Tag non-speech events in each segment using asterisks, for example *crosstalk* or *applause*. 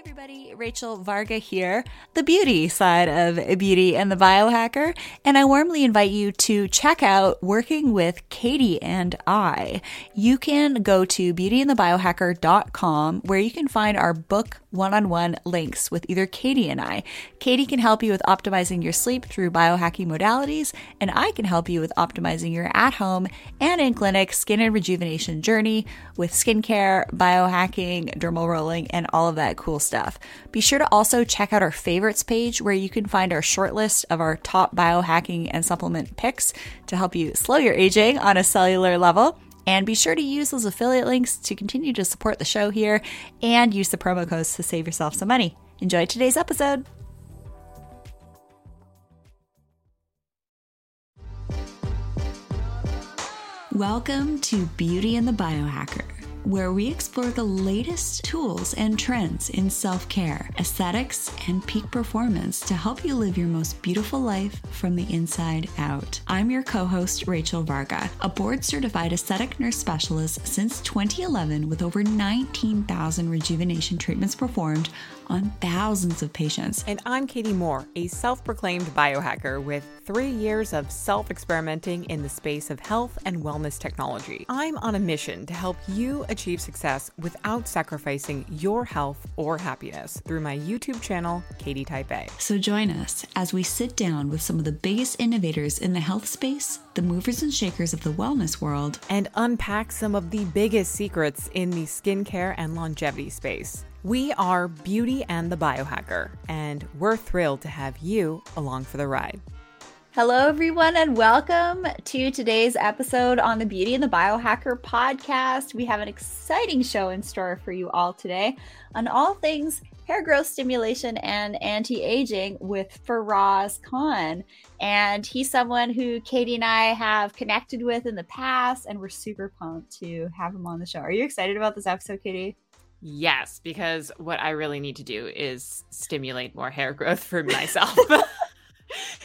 everybody, Rachel Varga here, the beauty side of Beauty and the Biohacker, and I warmly invite you to check out Working with Katie and I. You can go to beautyandthebiohacker.com where you can find our book one-on-one links with either Katie and I. Katie can help you with optimizing your sleep through biohacking modalities, and I can help you with optimizing your at-home and in-clinic skin and rejuvenation journey with skincare, biohacking, dermal rolling, and all of that cool stuff. Be sure to also check out our favorites page where you can find our short list of our top biohacking and supplement picks to help you slow your aging on a cellular level. And be sure to use those affiliate links to continue to support the show here and use the promo codes to save yourself some money. Enjoy today's episode. Welcome to Beauty and the Biohacker where we explore the latest tools and trends in self care, aesthetics, and peak performance to help you live your most beautiful life from the inside out. I'm your co host, Rachel Varga, a board certified aesthetic nurse specialist since 2011 with over 19,000 rejuvenation treatments performed on thousands of patients. And I'm Katie Moore, a self proclaimed biohacker with three years of self experimenting in the space of health and wellness technology. I'm on a mission to help you achieve success without sacrificing your health or happiness through my YouTube channel, Katie Type A. So join us as we sit down with some of the biggest innovators in the health space, the movers and shakers of the wellness world, and unpack some of the biggest secrets in the skincare and longevity space. We are Beauty and the Biohacker, and we're thrilled to have you along for the ride. Hello, everyone, and welcome to today's episode on the Beauty and the Biohacker podcast. We have an exciting show in store for you all today on all things hair growth stimulation and anti aging with Faraz Khan. And he's someone who Katie and I have connected with in the past, and we're super pumped to have him on the show. Are you excited about this episode, Katie? Yes, because what I really need to do is stimulate more hair growth for myself. *laughs*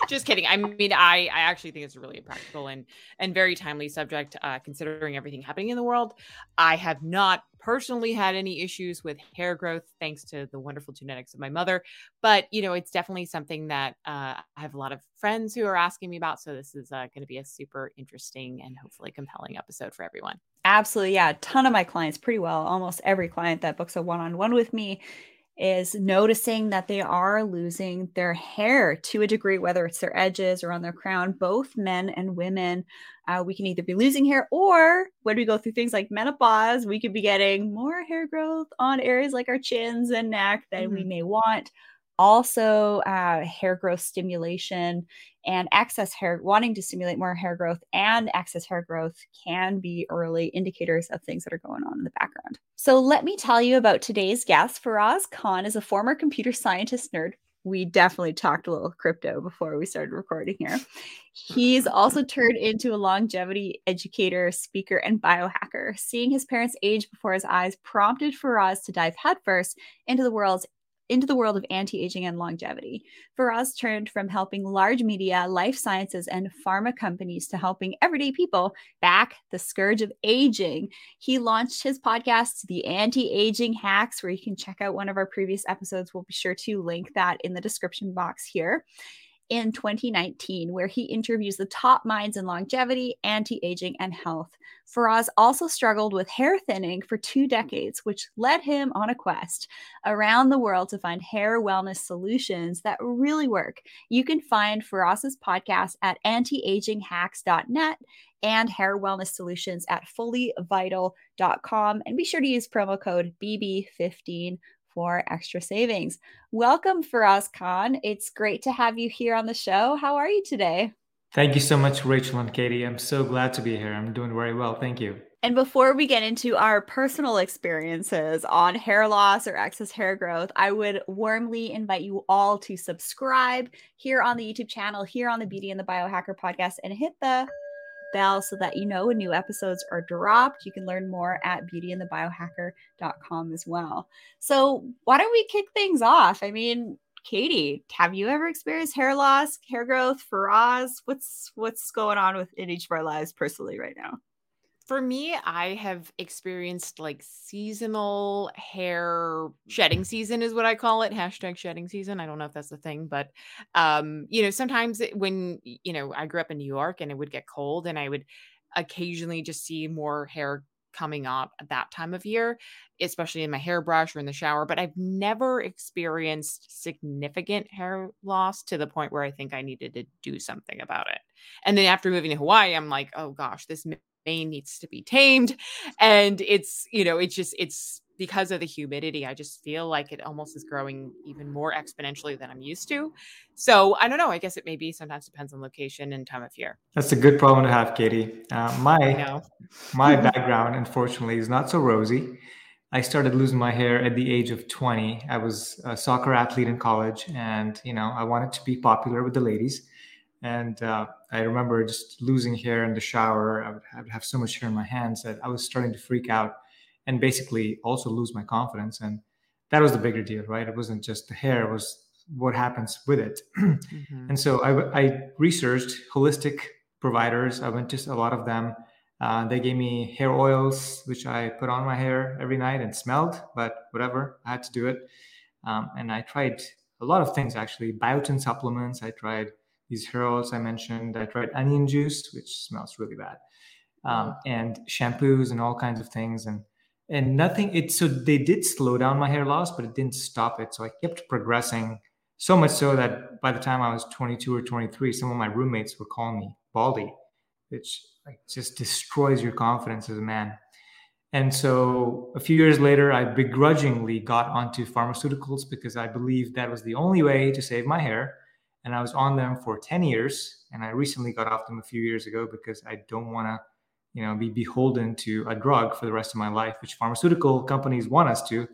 Just kidding. I mean, I I actually think it's a really practical and and very timely subject, uh, considering everything happening in the world. I have not personally had any issues with hair growth thanks to the wonderful genetics of my mother, but you know, it's definitely something that uh, I have a lot of friends who are asking me about. So this is uh, going to be a super interesting and hopefully compelling episode for everyone. Absolutely, yeah. A ton of my clients, pretty well, almost every client that books a one-on-one with me is noticing that they are losing their hair to a degree, whether it's their edges or on their crown, both men and women. Uh, we can either be losing hair or when we go through things like menopause, we could be getting more hair growth on areas like our chins and neck than mm-hmm. we may want also uh, hair growth stimulation and excess hair wanting to stimulate more hair growth and excess hair growth can be early indicators of things that are going on in the background so let me tell you about today's guest faraz khan is a former computer scientist nerd we definitely talked a little crypto before we started recording here. He's also turned into a longevity educator, speaker, and biohacker. Seeing his parents age before his eyes prompted Faraz to dive headfirst into the world's into the world of anti aging and longevity. Faraz turned from helping large media, life sciences, and pharma companies to helping everyday people back the scourge of aging. He launched his podcast, The Anti Aging Hacks, where you can check out one of our previous episodes. We'll be sure to link that in the description box here in 2019, where he interviews the top minds in longevity, anti aging, and health. Faraz also struggled with hair thinning for two decades, which led him on a quest around the world to find hair wellness solutions that really work. You can find Faraz's podcast at antiaginghacks.net and hair wellness solutions at fullyvital.com. And be sure to use promo code BB15 for extra savings. Welcome, Faraz Khan. It's great to have you here on the show. How are you today? Thank you so much, Rachel and Katie. I'm so glad to be here. I'm doing very well. Thank you. And before we get into our personal experiences on hair loss or excess hair growth, I would warmly invite you all to subscribe here on the YouTube channel, here on the Beauty and the Biohacker podcast, and hit the bell so that you know when new episodes are dropped. You can learn more at beautyandthebiohacker.com as well. So, why don't we kick things off? I mean, Katie, have you ever experienced hair loss, hair growth, Faraz? What's what's going on with in each of our lives personally right now? For me, I have experienced like seasonal hair shedding season is what I call it. Hashtag shedding season. I don't know if that's the thing, but um, you know, sometimes when you know, I grew up in New York and it would get cold and I would occasionally just see more hair coming up at that time of year, especially in my hairbrush or in the shower. But I've never experienced significant hair loss to the point where I think I needed to do something about it. And then after moving to Hawaii, I'm like, oh gosh, this mane needs to be tamed. And it's, you know, it's just, it's because of the humidity, I just feel like it almost is growing even more exponentially than I'm used to. So I don't know. I guess it maybe sometimes depends on location and time of year. That's a good problem to have, Katie. Uh, my my *laughs* background, unfortunately, is not so rosy. I started losing my hair at the age of 20. I was a soccer athlete in college, and you know I wanted to be popular with the ladies. And uh, I remember just losing hair in the shower. I would, I would have so much hair in my hands that I was starting to freak out and basically also lose my confidence. And that was the bigger deal, right? It wasn't just the hair; it was what happens with it. *clears throat* mm-hmm. And so I, I, researched holistic providers. I went to a lot of them. Uh, they gave me hair oils, which I put on my hair every night and smelled, but whatever, I had to do it. Um, and I tried a lot of things actually biotin supplements. I tried these hair oils I mentioned. I tried onion juice, which smells really bad, um, and shampoos and all kinds of things. And and nothing it so they did slow down my hair loss but it didn't stop it so i kept progressing so much so that by the time i was 22 or 23 some of my roommates were calling me baldy which like just destroys your confidence as a man and so a few years later i begrudgingly got onto pharmaceuticals because i believed that was the only way to save my hair and i was on them for 10 years and i recently got off them a few years ago because i don't want to you know be beholden to a drug for the rest of my life which pharmaceutical companies want us to.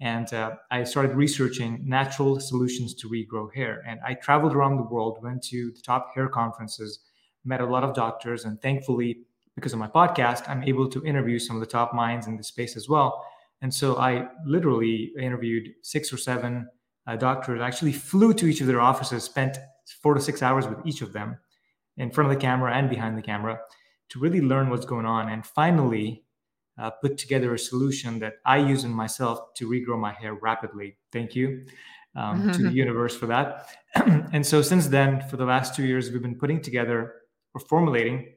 And uh, i started researching natural solutions to regrow hair. And i traveled around the world went to the top hair conferences met a lot of doctors and thankfully because of my podcast i'm able to interview some of the top minds in the space as well. And so i literally interviewed six or seven uh, doctors I actually flew to each of their offices spent four to six hours with each of them in front of the camera and behind the camera to really learn what's going on and finally uh, put together a solution that I use in myself to regrow my hair rapidly. Thank you um, to the *laughs* universe for that. *clears throat* and so since then, for the last two years, we've been putting together or formulating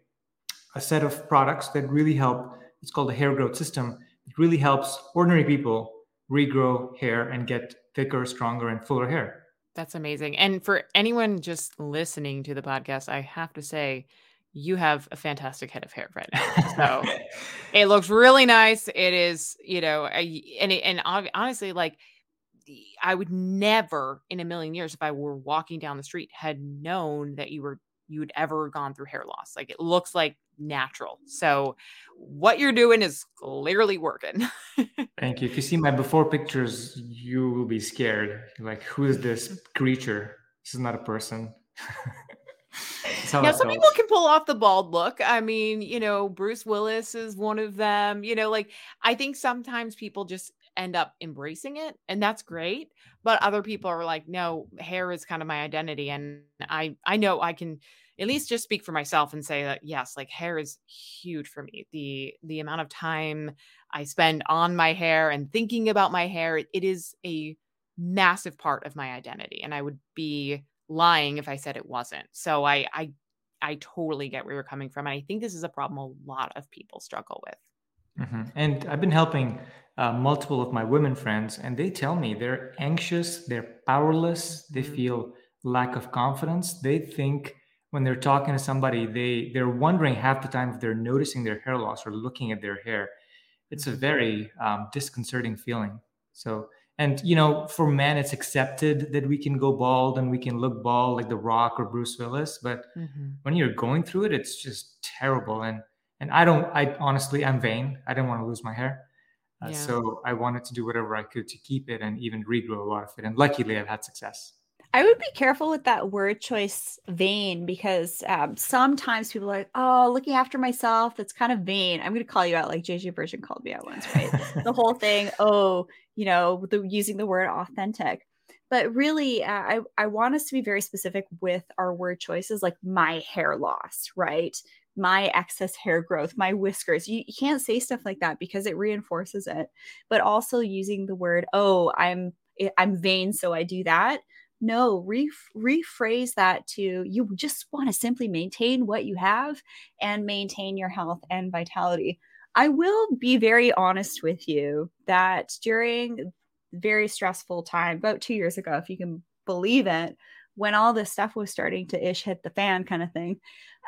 a set of products that really help. It's called the hair growth system. It really helps ordinary people regrow hair and get thicker, stronger, and fuller hair. That's amazing. And for anyone just listening to the podcast, I have to say, you have a fantastic head of hair right now. So *laughs* it looks really nice. It is, you know, and it, and honestly, like I would never in a million years, if I were walking down the street, had known that you were you'd ever gone through hair loss. Like it looks like natural. So what you're doing is clearly working. Thank you. If you see my before pictures, you will be scared. Like, who is this creature? This is not a person. *laughs* yeah, some people can pull off the bald look i mean you know bruce willis is one of them you know like i think sometimes people just end up embracing it and that's great but other people are like no hair is kind of my identity and i i know i can at least just speak for myself and say that yes like hair is huge for me the the amount of time i spend on my hair and thinking about my hair it, is a massive part of my identity and i would be lying if I said it wasn't. So I I I totally get where you're coming from. And I think this is a problem a lot of people struggle with. Mm-hmm. And I've been helping uh, multiple of my women friends, and they tell me they're anxious, they're powerless, they mm-hmm. feel lack of confidence. They think when they're talking to somebody, they they're wondering half the time if they're noticing their hair loss or looking at their hair. It's a mm-hmm. very um, disconcerting feeling. So and you know for men it's accepted that we can go bald and we can look bald like the rock or bruce willis but mm-hmm. when you're going through it it's just terrible and and i don't i honestly i'm vain i didn't want to lose my hair uh, yeah. so i wanted to do whatever i could to keep it and even regrow a lot of it and luckily i've had success I would be careful with that word choice vain because um, sometimes people are like, oh, looking after myself, that's kind of vain. I'm going to call you out like JJ Virgin called me out once, right? the whole thing, *laughs* oh, you know, the, using the word authentic. But really, uh, I, I want us to be very specific with our word choices, like my hair loss, right? my excess hair growth, my whiskers. You, you, can't say stuff like that because it reinforces it. But also using the word, "Oh, I'm I'm vain, so I do that." No, re- rephrase that to you just want to simply maintain what you have and maintain your health and vitality. I will be very honest with you that during very stressful time about 2 years ago if you can believe it when all this stuff was starting to ish hit the fan kind of thing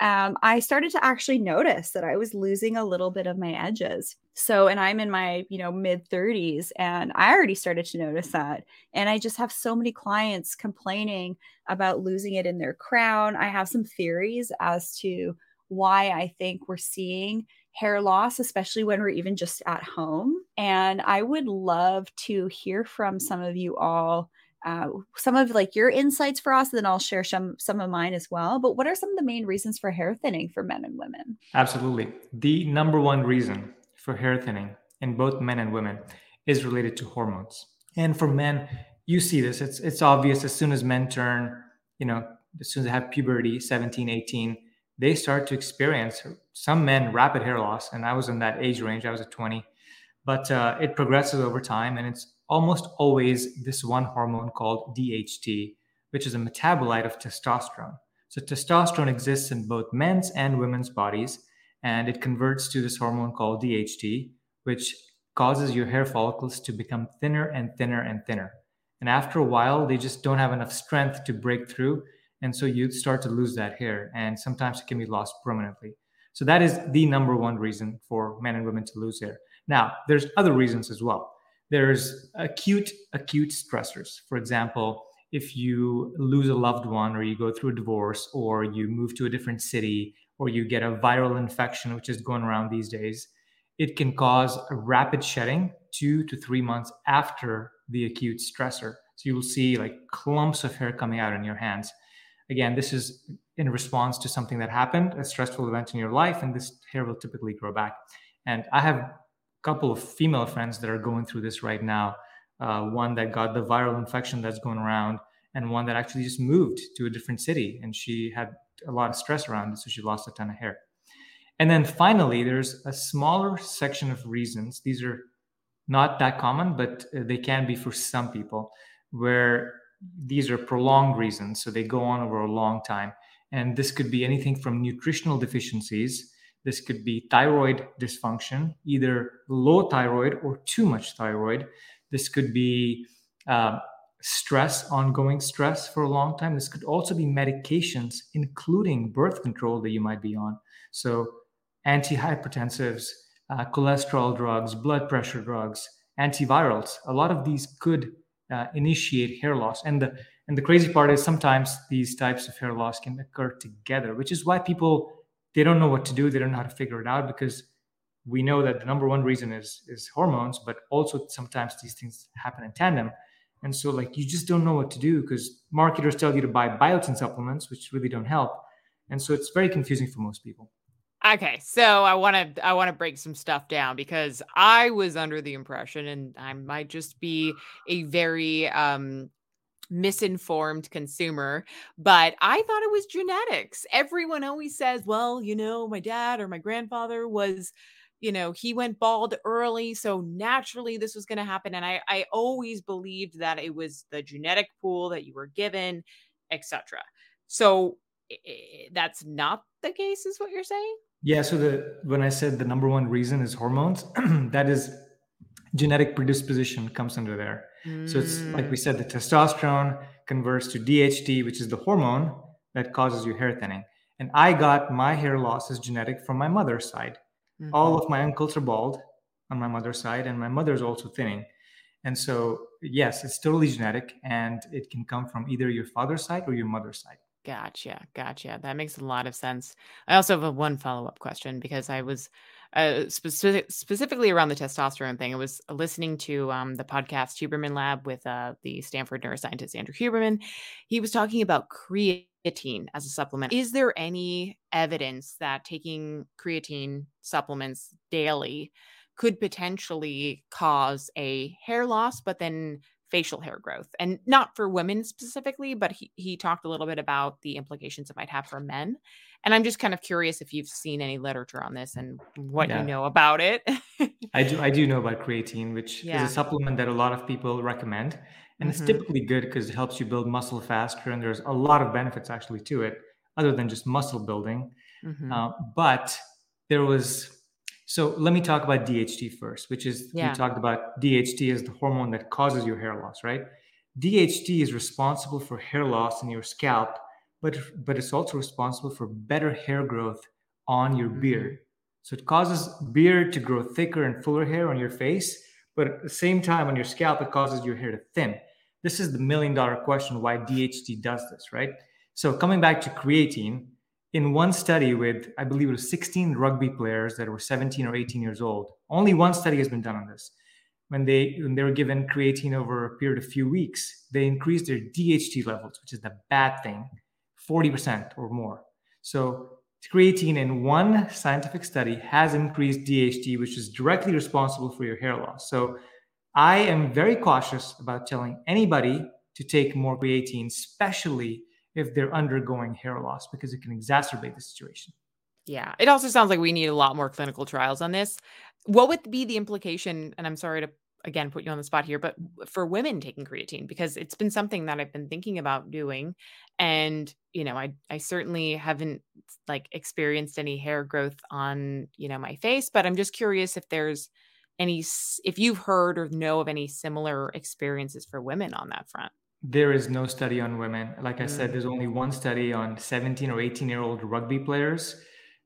um, i started to actually notice that i was losing a little bit of my edges. So and i'm in my you know mid 30s and i already started to notice that. And i just have so many clients complaining about losing it in their crown. I have some theories as to why i think we're seeing hair loss, especially when we're even just at home. And I would love to hear from some of you all uh, some of like your insights for us, and then I'll share some some of mine as well. But what are some of the main reasons for hair thinning for men and women? Absolutely, the number one reason for hair thinning in both men and women is related to hormones. And for men, you see this; it's it's obvious as soon as men turn, you know, as soon as they have puberty, 17, 18, they start to experience some men rapid hair loss, and I was in that age range. I was at 20, but uh, it progresses over time, and it's almost always this one hormone called DHT, which is a metabolite of testosterone. So, testosterone exists in both men's and women's bodies, and it converts to this hormone called DHT, which causes your hair follicles to become thinner and thinner and thinner. And after a while, they just don't have enough strength to break through. And so you start to lose that hair, and sometimes it can be lost permanently. So, that is the number one reason for men and women to lose hair. Now, there's other reasons as well there's acute acute stressors. For example if you lose a loved one or you go through a divorce or you move to a different city or you get a viral infection which is going around these days it can cause a rapid shedding two to three months after the acute stressor. So you will see like clumps of hair coming out in your hands. Again this is in response to something that happened a stressful event in your life and this hair will typically grow back. And i have couple of female friends that are going through this right now. Uh, one that got the viral infection that's going around, and one that actually just moved to a different city, and she had a lot of stress around it, so she lost a ton of hair. And then finally, there's a smaller section of reasons. These are not that common, but uh, they can be for some people, where these are prolonged reasons. So they go on over a long time. And this could be anything from nutritional deficiencies this could be thyroid dysfunction, either low thyroid or too much thyroid. This could be uh, stress, ongoing stress for a long time. This could also be medications, including birth control that you might be on. So, antihypertensives, uh, cholesterol drugs, blood pressure drugs, antivirals. A lot of these could uh, initiate hair loss. And the and the crazy part is sometimes these types of hair loss can occur together, which is why people they don't know what to do they don't know how to figure it out because we know that the number one reason is is hormones but also sometimes these things happen in tandem. And so like you just don't know what to do because marketers tell you to buy biotin supplements which really don't help. And so it's very confusing for most people. Okay so i want to i want to break some stuff down because i was under the impression and i might just be a very um misinformed consumer, but I thought it was genetics. Everyone always says, well, you know, my dad or my grandfather was, you know, he went bald early. So naturally this was going to happen. And I, I always believed that it was the genetic pool that you were given, etc. So that's not the case, is what you're saying? Yeah. So the when I said the number one reason is hormones, *clears throat* that is genetic predisposition comes under there. Mm. So it's like we said, the testosterone converts to DHT, which is the hormone that causes your hair thinning. And I got my hair loss is genetic from my mother's side. Mm-hmm. All of my uncles are bald on my mother's side, and my mother's also thinning. And so, yes, it's totally genetic, and it can come from either your father's side or your mother's side. Gotcha. Gotcha. That makes a lot of sense. I also have a one follow up question because I was uh, specific, specifically around the testosterone thing. I was listening to um, the podcast Huberman Lab with uh, the Stanford neuroscientist Andrew Huberman. He was talking about creatine as a supplement. Is there any evidence that taking creatine supplements daily could potentially cause a hair loss, but then facial hair growth and not for women specifically but he, he talked a little bit about the implications it might have for men and i'm just kind of curious if you've seen any literature on this and what yeah. you know about it *laughs* i do i do know about creatine which yeah. is a supplement that a lot of people recommend and mm-hmm. it's typically good because it helps you build muscle faster and there's a lot of benefits actually to it other than just muscle building mm-hmm. uh, but there was so let me talk about DHT first, which is yeah. we talked about DHT as the hormone that causes your hair loss, right? DHT is responsible for hair loss in your scalp, but but it's also responsible for better hair growth on your mm-hmm. beard. So it causes beard to grow thicker and fuller hair on your face, but at the same time on your scalp it causes your hair to thin. This is the million dollar question why DHT does this, right? So coming back to creatine, in one study with, I believe it was 16 rugby players that were 17 or 18 years old. Only one study has been done on this. When they when they were given creatine over a period of few weeks, they increased their DHT levels, which is the bad thing, 40% or more. So creatine in one scientific study has increased DHT, which is directly responsible for your hair loss. So I am very cautious about telling anybody to take more creatine, especially if they're undergoing hair loss because it can exacerbate the situation. Yeah. It also sounds like we need a lot more clinical trials on this. What would be the implication? And I'm sorry to again put you on the spot here, but for women taking creatine, because it's been something that I've been thinking about doing. And, you know, I I certainly haven't like experienced any hair growth on, you know, my face, but I'm just curious if there's any if you've heard or know of any similar experiences for women on that front. There is no study on women. Like I mm. said, there's only one study on 17 or 18 year old rugby players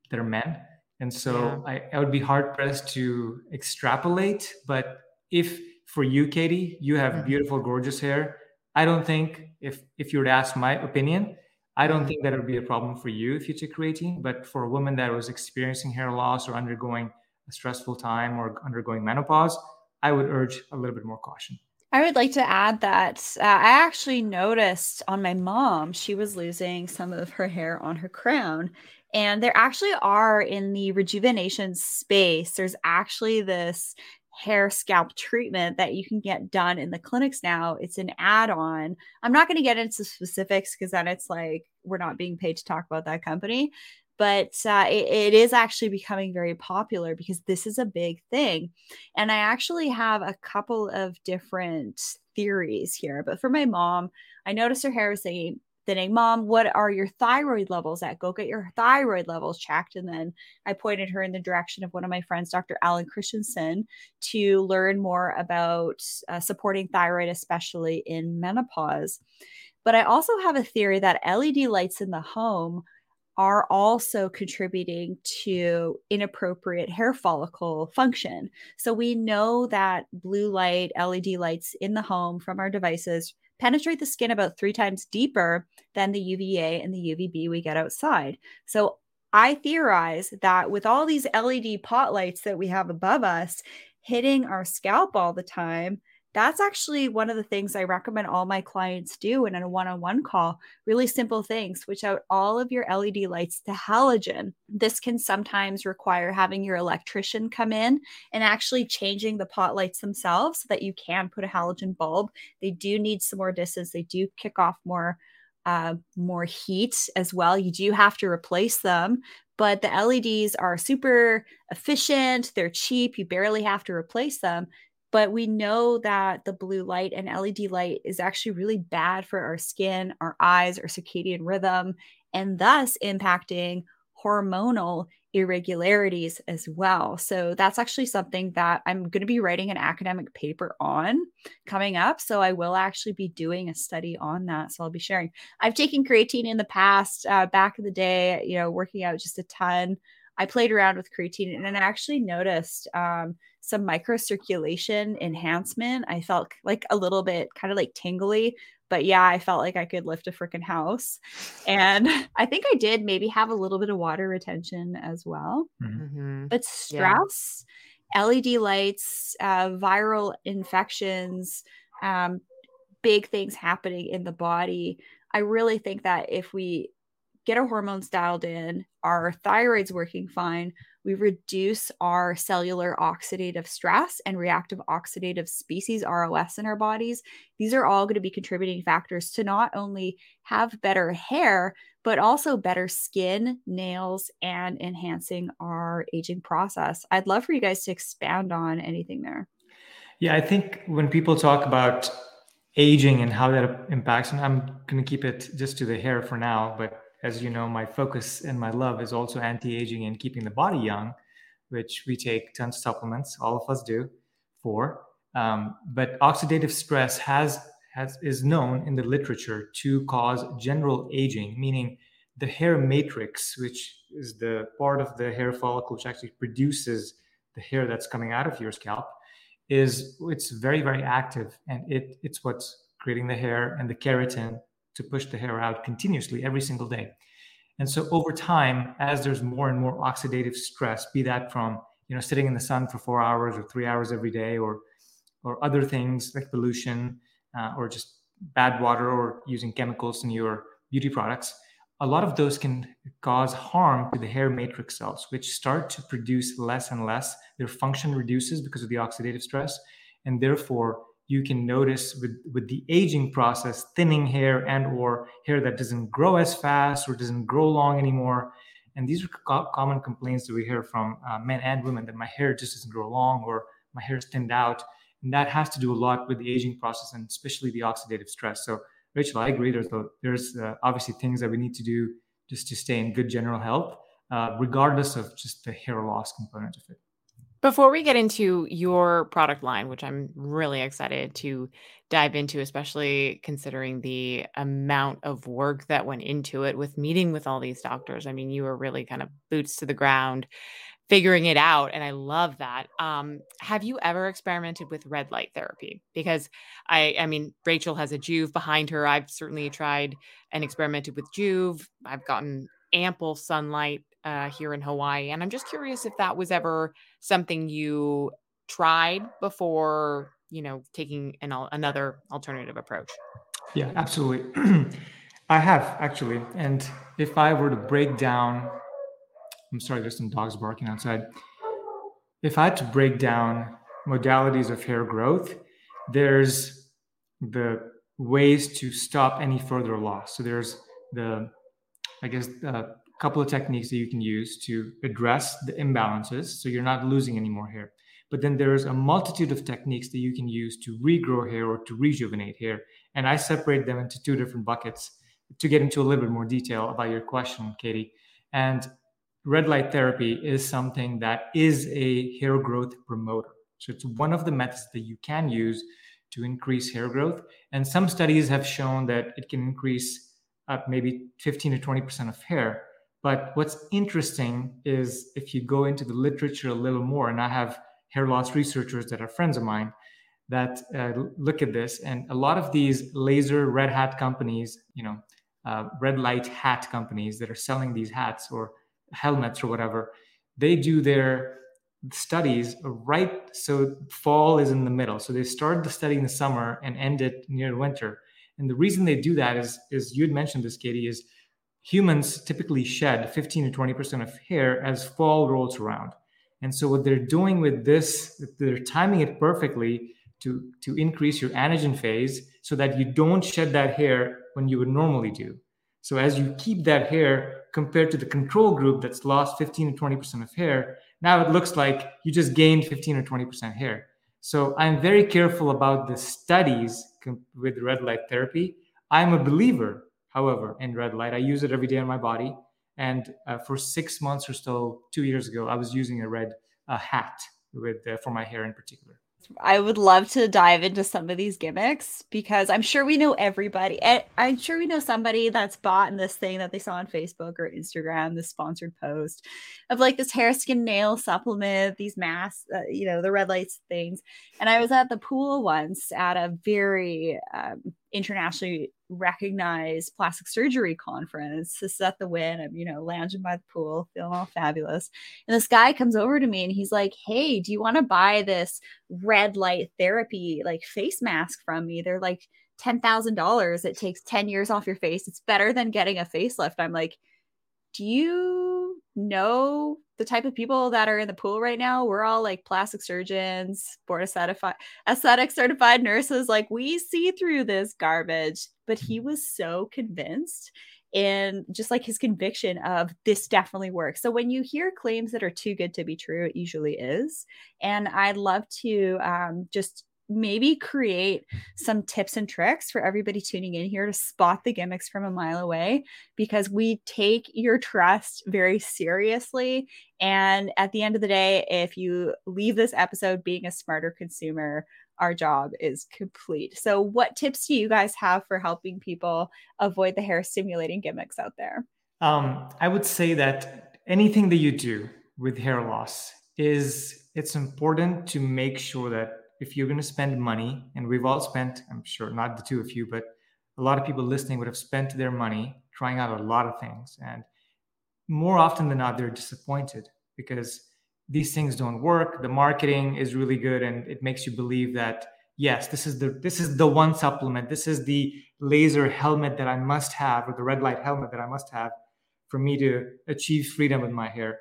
that are men. And so yeah. I, I would be hard pressed to extrapolate. But if for you, Katie, you have mm-hmm. beautiful, gorgeous hair, I don't think if if you were to ask my opinion, I don't think that would be a problem for you if you took creatine. But for a woman that was experiencing hair loss or undergoing a stressful time or undergoing menopause, I would urge a little bit more caution. I would like to add that uh, I actually noticed on my mom, she was losing some of her hair on her crown. And there actually are in the rejuvenation space, there's actually this hair scalp treatment that you can get done in the clinics now. It's an add on. I'm not going to get into specifics because then it's like we're not being paid to talk about that company but uh, it, it is actually becoming very popular because this is a big thing. And I actually have a couple of different theories here. But for my mom, I noticed her hair was thinning. Mom, what are your thyroid levels at? Go get your thyroid levels checked. And then I pointed her in the direction of one of my friends, Dr. Alan Christianson, to learn more about uh, supporting thyroid, especially in menopause. But I also have a theory that LED lights in the home are also contributing to inappropriate hair follicle function. So we know that blue light, LED lights in the home from our devices penetrate the skin about three times deeper than the UVA and the UVB we get outside. So I theorize that with all these LED pot lights that we have above us hitting our scalp all the time, that's actually one of the things I recommend all my clients do in a one on one call. Really simple things, switch out all of your LED lights to halogen. This can sometimes require having your electrician come in and actually changing the pot lights themselves so that you can put a halogen bulb. They do need some more distance, they do kick off more. Uh, more heat as well. You do have to replace them, but the LEDs are super efficient. They're cheap. You barely have to replace them but we know that the blue light and LED light is actually really bad for our skin, our eyes, our circadian rhythm, and thus impacting hormonal irregularities as well. So that's actually something that I'm going to be writing an academic paper on coming up. So I will actually be doing a study on that. So I'll be sharing. I've taken creatine in the past, uh, back in the day, you know, working out just a ton. I played around with creatine and I actually noticed um, some microcirculation enhancement. I felt like a little bit kind of like tingly, but yeah, I felt like I could lift a freaking house. And *laughs* I think I did maybe have a little bit of water retention as well. Mm-hmm. mm-hmm. But stress, yeah. LED lights, uh, viral infections, um, big things happening in the body. I really think that if we get our hormones dialed in, our thyroid's working fine, we reduce our cellular oxidative stress and reactive oxidative species, ROS, in our bodies. These are all going to be contributing factors to not only have better hair, but also better skin, nails, and enhancing our aging process. I'd love for you guys to expand on anything there. Yeah, I think when people talk about aging and how that impacts, and I'm going to keep it just to the hair for now, but as you know, my focus and my love is also anti-aging and keeping the body young, which we take tons of supplements, all of us do, for. Um, but oxidative stress has has is known in the literature to cause general aging, meaning the hair matrix, which is the part of the hair follicle which actually produces the hair that's coming out of your scalp, is it's very very active, and it it's what's creating the hair and the keratin to push the hair out continuously every single day. And so over time, as there's more and more oxidative stress, be that from you know sitting in the sun for four hours or three hours every day, or or other things like pollution, uh, or just bad water, or using chemicals in your beauty products, a lot of those can cause harm to the hair matrix cells, which start to produce less and less. Their function reduces because of the oxidative stress, and therefore you can notice with, with the aging process thinning hair and or hair that doesn't grow as fast or doesn't grow long anymore. And these are co- common complaints that we hear from uh, men and women that my hair just doesn't grow long or my hair is thinned out. And that has to do a lot with the aging process and especially the oxidative stress. So rachel i agree there's there's uh, obviously things that we need to do just to stay in good general health uh, regardless of just the hair loss component of it before we get into your product line, which I'm really excited to dive into, especially considering the amount of work that went into it with meeting with all these doctors. I mean, you were really kind of boots to the ground figuring it out and i love that um, have you ever experimented with red light therapy because i i mean rachel has a Joovv behind her i've certainly tried and experimented with Joovv. i've gotten ample sunlight uh, here in Hawaii. And I'm just curious if that was ever something you tried before, you know, taking an another alternative approach. Yeah, absolutely. *clears throat* I have actually. And if I were to break down, I'm sorry, there's some dogs barking outside. If I had to break down modalities of hair growth, there's the ways to stop any further loss. So there's the, I guess, uh, couple of techniques that you can use to address the imbalances so you're not losing any more hair. But then there's a multitude of techniques that you can use to regrow hair or to rejuvenate hair. And I separate them into two different buckets to get into a little bit more detail about your question, Katie. And red light therapy is something that is a hair growth promoter. So it's one of the methods that you can use to increase hair growth. And some studies have shown that it can increase up maybe 15 to 20% of hair. But what's interesting is if you go into the literature a little more, and I have hair loss researchers that are friends of mine that uh, look at this, and a lot of these laser red hat companies, you know, uh, red light hat companies that are selling these hats or helmets or whatever, they do their studies right so fall is in the middle. So they start the study in the summer and end it near winter. And the reason they do that is, is you'd mentioned this, Katie, is humans typically shed 15 to 20% of hair as fall rolls around. And so what they're doing with this, they're timing it perfectly to, to increase your anagen phase so that you don't shed that hair when you would normally do. So as you keep that hair compared to the control group that's lost 15 to 20% of hair, now it looks like you just gained 15 or 20% hair. So I'm very careful about the studies with red light therapy. I'm a believer However, in red light, I use it every day on my body. And uh, for six months or so, two years ago, I was using a red uh, hat with uh, for my hair in particular. I would love to dive into some of these gimmicks because I'm sure we know everybody. I'm sure we know somebody that's bought in this thing that they saw on Facebook or Instagram, this sponsored post of like this hair, skin, nail supplement, these masks, uh, you know, the red lights things. And I was at the pool once at a very um, internationally recognized plastic surgery conference. This is at the Wynn. I'm, you know, lounging by the pool, feeling all fabulous. And this guy comes over to me and he's like, Hey, do you want to buy this red light therapy like face mask from me? They're like $10,000. It takes 10 years off your face. It's better than getting a facelift. I'm like, do you know the type of people that are in the pool right now? We're all like plastic surgeons, board certified, aesthetic certified nurses. Like we see through this garbage, but he mm-hmm. was so convinced and just like his conviction of this definitely works. So when you hear claims that are too good to be true, it usually is. And I'd love to um, just maybe create some tips and tricks for everybody tuning in here to spot the gimmicks from a mile away because we take your trust very seriously. And at the end of the day, if you leave this episode being a smarter consumer, our job is complete. So, what tips do you guys have for helping people avoid the hair stimulating gimmicks out there? Um, I would say that anything that you do with hair loss is it's important to make sure that if you're going to spend money, and we've all spent, I'm sure not the two of you, but a lot of people listening would have spent their money trying out a lot of things. And more often than not, they're disappointed because these things don't work. The marketing is really good and it makes you believe that yes, this is the this is the one supplement. This is the laser helmet that I must have or the red light helmet that I must have for me to achieve freedom with my hair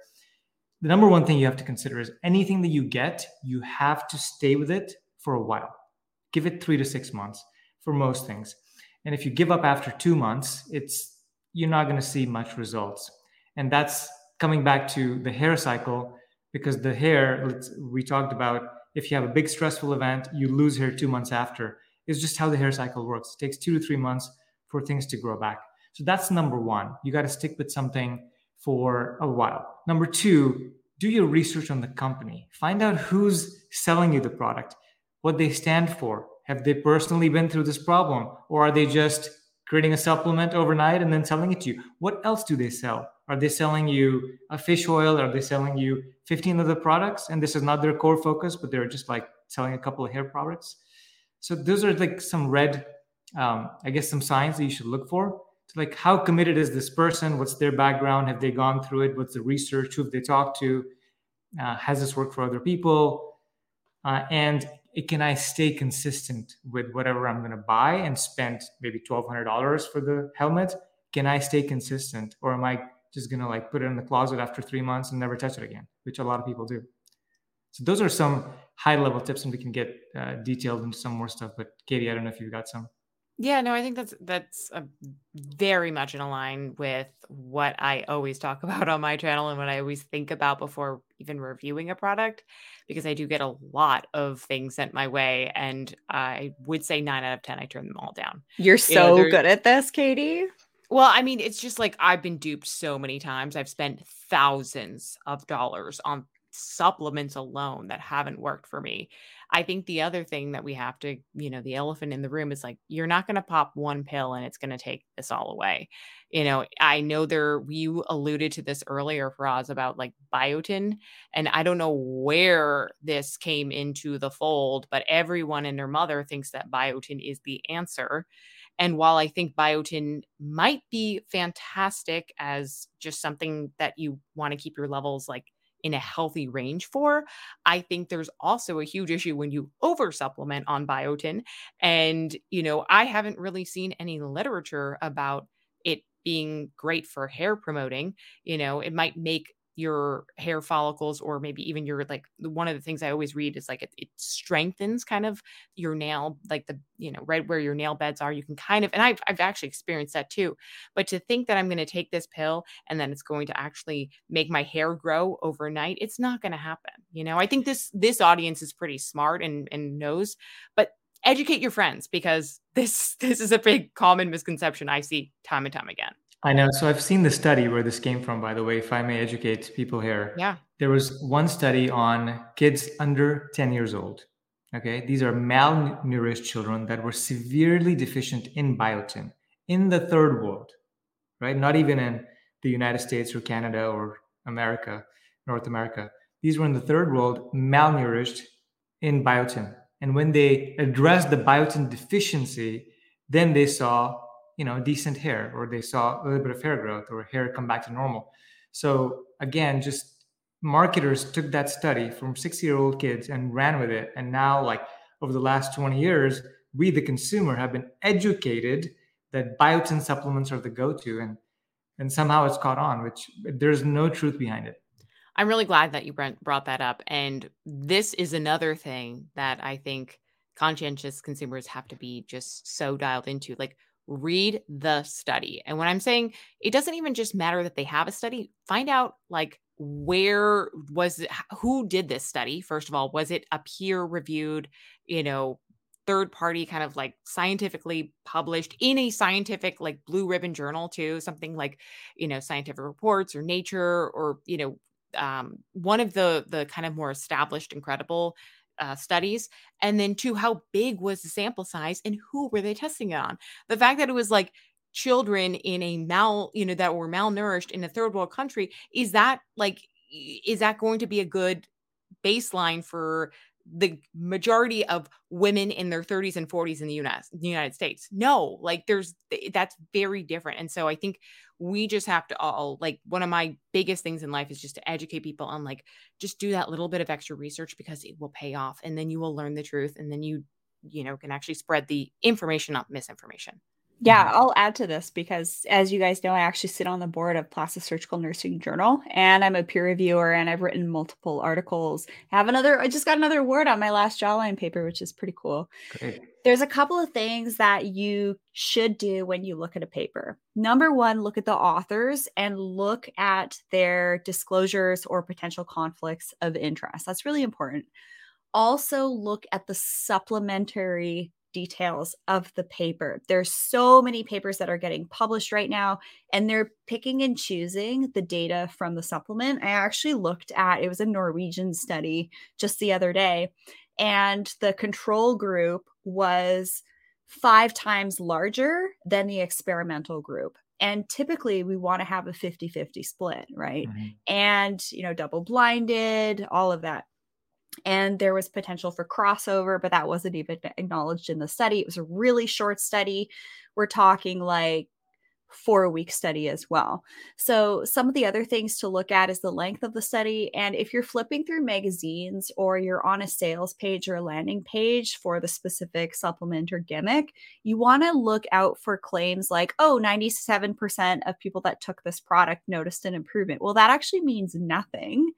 the number one thing you have to consider is anything that you get, you have to stay with it for a while. Give it three to six months for most things. And if you give up after two months, it's you're not going to see much results. And that's coming back to the hair cycle because the hair, we talked about if you have a big stressful event, you lose hair two months after. It's just how the hair cycle works. It takes two to three months for things to grow back. So that's number one. You got to stick with something for a while. Number two, do your research on the company. Find out who's selling you the product, what they stand for. Have they personally been through this problem? Or are they just creating a supplement overnight and then selling it to you? What else do they sell? Are they selling you a fish oil? Are they selling you 15 other products? And this is not their core focus, but they're just like selling a couple of hair products. So those are like some red, um, I guess, some signs that you should look for like how committed is this person? What's their background? Have they gone through it? What's the research? Who have they talked to? Uh, has this worked for other people? Uh, and can i stay consistent with whatever i'm going to buy and spend maybe $1200 for the helmet? Can i stay consistent? Or am i just going to like put it in the closet after three months and never touch it again? Which a lot of people do. So those are some high level tips and we can get uh, detailed into some more stuff but katie i don't know if you've got some yeah, no, I think that's that's a very much in line with what I always talk *laughs* about on my channel and what I always think about before even reviewing a product because I do get a lot of things sent my way and I would say 9 out of 10 I turn them all down. You're so you know, good at this, Katie. Well, I mean, it's just like I've been duped so many times. I've spent thousands of dollars on supplements alone that haven't worked for me. I think the other thing that we have to, you know, the elephant in the room is like, you're not going to pop one pill and it's going to take this all away. You know, I know there, you alluded to this earlier, Faraz, about like biotin. And I don't know where this came into the fold, but everyone and their mother thinks that biotin is the answer. And while I think biotin might be fantastic as just something that you want to keep your levels like in a healthy range for. I think there's also a huge issue when you over supplement on biotin. And, you know, I haven't really seen any literature about it being great for hair promoting. You know, it might make your hair follicles or maybe even your like one of the things i always read is like it, it, strengthens kind of your nail like the you know right where your nail beds are you can kind of and i've, I've actually experienced that too but to think that i'm going to take this pill and then it's going to actually make my hair grow overnight it's not going to happen you know? I think this this audience is pretty smart and and knows but educate your friends because this *laughs* this is a big common misconception i see time and time again I know. So I've seen the study where this came from, by the way, if I may educate people here. Yeah. There was one study on kids under 10 years old. Okay. These are malnourished children that were severely deficient in biotin in the third world, right? Not even in the United States or Canada or America, North America. These were in the third world, malnourished in biotin. And when they addressed the biotin deficiency, then they saw you know decent hair or they saw a little bit of hair growth or hair come back to normal so again just marketers took that study from 60 year old kids and ran with it and now like over the last 20 years we the consumer have been educated that biotin supplements are the go-to and and somehow it's caught on, which there's no truth behind it. I'm really glad that you brought that up. And this is another thing that I think conscientious consumers have to be just so dialed into. Like, read the study. And when I'm saying it doesn't even just matter that they have a study, find out like where was it, who did this study first of all was it a peer reviewed you know third party kind of like scientifically published in a scientific like blue ribbon journal too something like you know scientific reports or nature or you know um, one of the the kind of more established incredible uh, studies and then two how big was the sample size and who were they testing it on. The fact that it was like children in a mal you know that were malnourished in a third world country is that like is that going to be a good baseline for the majority of women in their 30s and 40s in the United, United States. No, like there's that's very different. And so I think we just have to all like one of my biggest things in life is just to educate people on like just do that little bit of extra research because it will pay off and then you will learn the truth and then you you know can actually spread the information not misinformation. Yeah, mm-hmm. I'll add to this because, as you guys know, I actually sit on the board of Plastic Surgical Nursing Journal, and I'm a peer reviewer, and I've written multiple articles. I have another. I just got another award on my last jawline paper, which is pretty cool. Great. There's a couple of things that you should do when you look at a paper. Number one, look at the authors and look at their disclosures or potential conflicts of interest. That's really important. Also, look at the supplementary details of the paper. There's so many papers that are getting published right now and they're picking and choosing the data from the supplement. I actually looked at it was a Norwegian study just the other day and the control group was 5 times larger than the experimental group. And typically we want to have a 50-50 split, right? Mm-hmm. And you know double blinded, all of that and there was potential for crossover, but that wasn't even acknowledged in the study. It was a really short study. We're talking like four week study as well. So, some of the other things to look at is the length of the study. And if you're flipping through magazines or you're on a sales page or a landing page for the specific supplement or gimmick, you want to look out for claims like, oh, 97% of people that took this product noticed an improvement. Well, that actually means nothing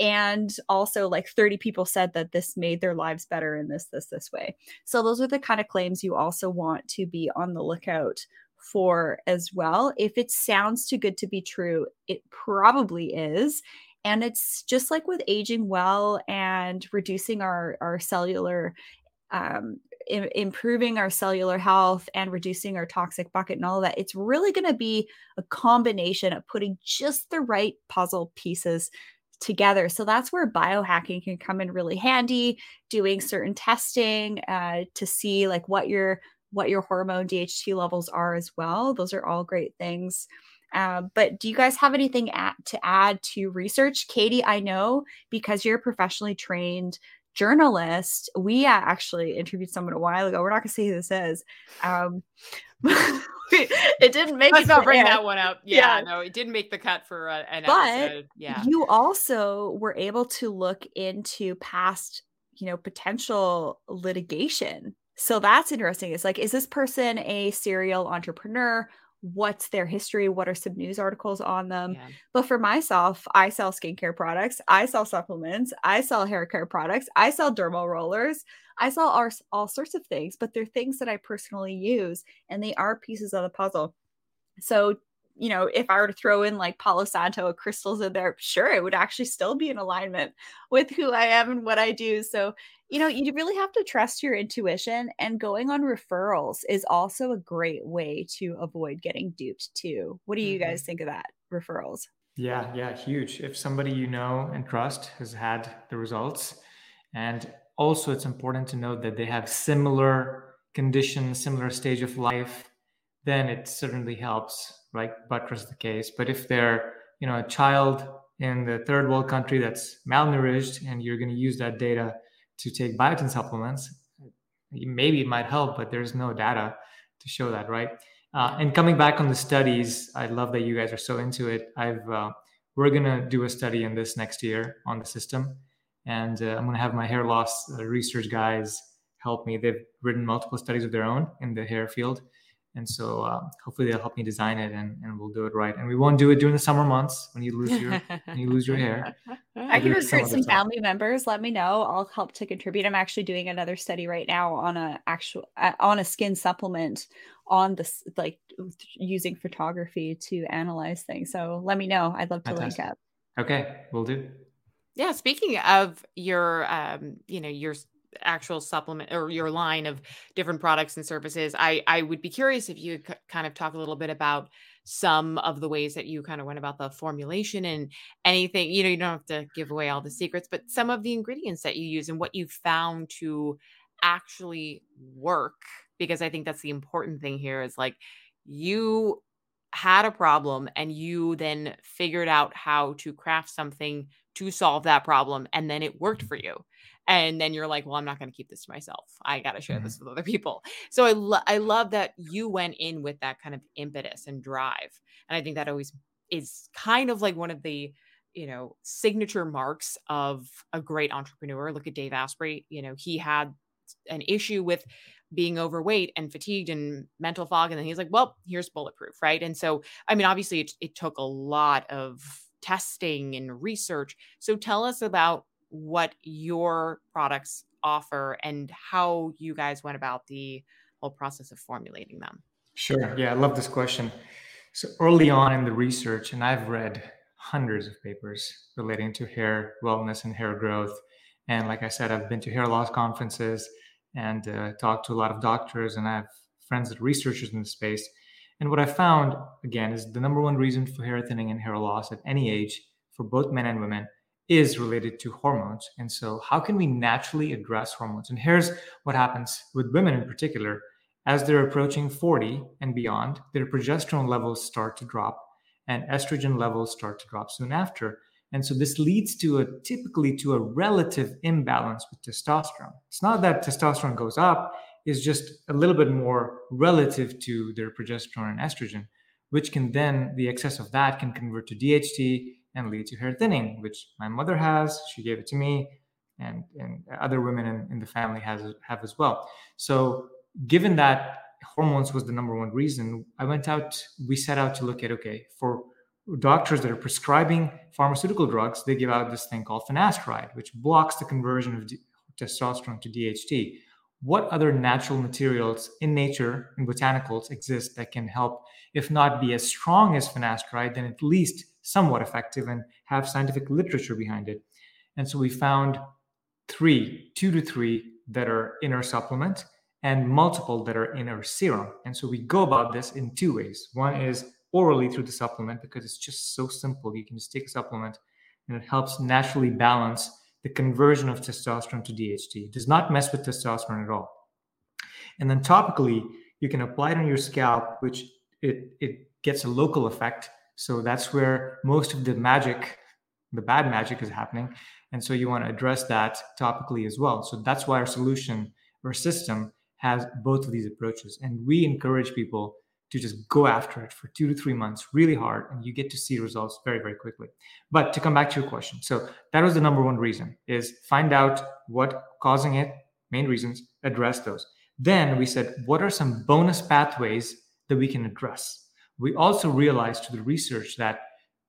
and also like 30 people said that this made their lives better in this this this way. So those are the kind of claims you also want to be on the lookout for as well. If it sounds too good to be true it probably is. And it's just like with aging well and reducing our our cellular um, improving our cellular health and reducing our toxic bucket and all of that it's really going to be a combination of putting just the right puzzle pieces together. So that's where biohacking can come in really handy, doing certain testing uh, to see like what your what your hormone DHT levels are as well. Those are all great things. Uh, but do you guys have anything at, to add to research? Katie, I know because you're a professionally trained journalist, we uh, actually interviewed someone a while ago. We're not going to say who this is. Um, *laughs* it didn't make. Let's not bring that one up. Yeah, yeah, no, it didn't make the cut for uh, an but episode. Yeah, you also were able to look into past, you know, potential litigation. So that's interesting. It's like, is this person a serial entrepreneur? what's their history what are some news articles on them yeah. but for myself i sell skincare products i sell supplements i sell hair care products i sell dermal rollers i saw all, all sorts of things but they're things that i personally use and they are pieces of the puzzle so you know, if I were to throw in like Palo Santo crystals in there, sure, it would actually still be in alignment with who I am and what I do. So, you know, you really have to trust your intuition, and going on referrals is also a great way to avoid getting duped too. What do you mm-hmm. guys think of that? Referrals? Yeah, yeah, huge. If somebody you know and trust has had the results, and also it's important to note that they have similar conditions, similar stage of life, then it certainly helps right? Buttress the case. But if they're you know a child in the third world country that's malnourished and you're going to use that data to take biotin supplements maybe it might help but there's no data to show that right? Uh, and coming back on the studies i love that you guys are so into it. I've uh, we're going to do a study in this next year on the system and uh, i'm going to have my hair loss uh, research guys help me they've written multiple studies of their own in the hair field And so um, hopefully they'll help me design it and, and we'll do it right. And we won't do it during the summer months when you lose your when you lose your hair. *laughs* I can recruit some, some family members. Let me know. I'll help to contribute. I'm actually doing another study right now on a actual uh, on a skin supplement on this like using photography to analyze things. So let me know. I'd love to Fantastic. link up. Okay, we'll do. Yeah, speaking of your um, you know, your actual supplement or your line of different products and services i i would be curious if you could kind of talk a little bit about some of the ways that you kind of went about the formulation and anything you know you don't have to give away all the secrets but some of the ingredients that you use and what you found to actually work because i think that's the important thing here is like you had a problem and you then figured out how to craft something to solve that problem and then it worked for you. And then you're like well i'm not going to keep this to myself. I got to share mm-hmm. this with other people. So i lo- i love that you went in with that kind of impetus and drive and i think that always is kind of like one of the you know signature marks of a great entrepreneur. Look at dave asprey you know he had an issue with being overweight and fatigued and mental fog and then he's like well here's bulletproof right? And so i mean obviously it, it took a lot of testing and research so tell us about what your products offer and how you guys went about the whole process of formulating them. Sure. Yeah, I love this question. So early on in the research, and I've read hundreds of papers relating to hair wellness and hair growth. And like I said, I've been to hair loss conferences and uh, talked to a lot of doctors, and I have friends that are researchers in the space. And what I found, again, is the number one reason for hair thinning and hair loss at any age for both men and women is related to hormones. And so, how can we naturally address hormones? And here's what happens with women in particular. As they're approaching 40 and beyond, their progesterone levels start to drop and estrogen levels start to drop soon after. And so this leads to a typically to a relative imbalance with testosterone. It's not that testosterone goes up, it's just a little bit more relative to their progesterone and estrogen, which can then the excess of that can convert to DHT, and lead to hair thinning, which my mother has. She gave it to me, and, and other women in, in the family has have as well. So, given that hormones was the number one reason, I went out. We set out to look at okay for doctors that are prescribing pharmaceutical drugs, they give out this thing called finasteride, which blocks the conversion of testosterone to DHT. What other natural materials in nature and botanicals exist that can help, if not be as strong as finasteride, then at least somewhat effective and have scientific literature behind it. And so we found three, two to three that are in our supplement and multiple that are in our serum. And so we go about this in two ways. One is orally through the supplement because it's just so simple. You can just take a supplement and it helps naturally balance the conversion of testosterone to DHT. It does not mess with testosterone at all. And then topically, you can apply it on your scalp, which it, it gets a local effect so that's where most of the magic, the bad magic is happening. And so you want to address that topically as well. So that's why our solution or system has both of these approaches. And we encourage people to just go after it for two to three months really hard and you get to see results very very quickly but to come back to your question so that was the number one reason is find out what causing it main reasons address those then we said what are some bonus pathways that we can address we also realized through the research that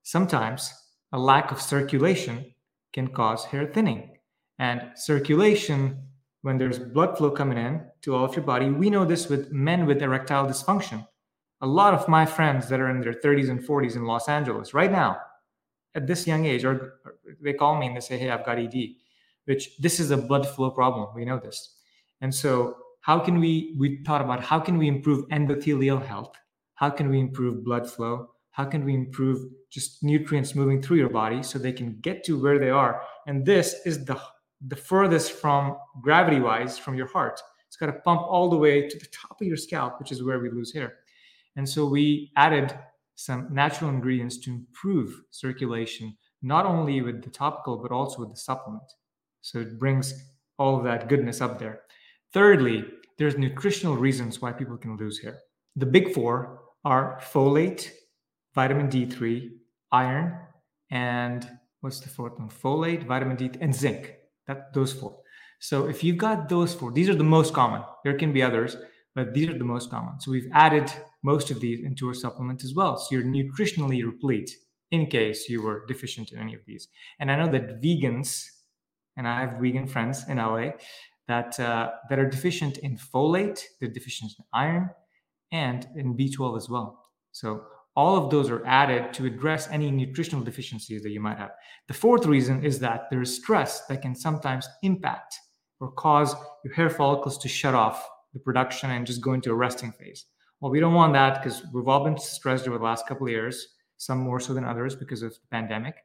sometimes a lack of circulation can cause hair thinning. And circulation, when there's blood flow coming in to all of your body, we know this with men with erectile dysfunction. A lot of my friends that are in their 30s and 40s in Los Angeles right now, at this young age, or they call me and they say, Hey, I've got ED, which this is a blood flow problem. We know this. And so, how can we, we thought about how can we improve endothelial health? How can we improve blood flow? How can we improve just nutrients moving through your body so they can get to where they are? And this is the the furthest from gravity wise from your heart. It's got to pump all the way to the top of your scalp which is where we lose hair and so we added some natural ingredients to improve circulation not only with the topical but also with the supplement so it brings all of that goodness up there thirdly there's nutritional reasons why people can lose hair the big four are folate, vitamin D3, iron, and what's the fourth one? Folate, vitamin D, and zinc. That those four. So if you've got those four, these are the most common. There can be others, but these are the most common. So we've added most of these into our supplement as well. So you're nutritionally replete in case you were deficient in any of these. And I know that vegans, and I have vegan friends in LA that uh, that are deficient in folate, they're deficient in iron, and in B12 as well. So all of those are added to address any nutritional deficiencies that you might have. The fourth reason is that there is stress that can sometimes impact or cause your hair follicles to shut off the production and just go into a resting phase. Well, we don't want that because we've all been stressed over the last couple of years, some more so than others because of the pandemic.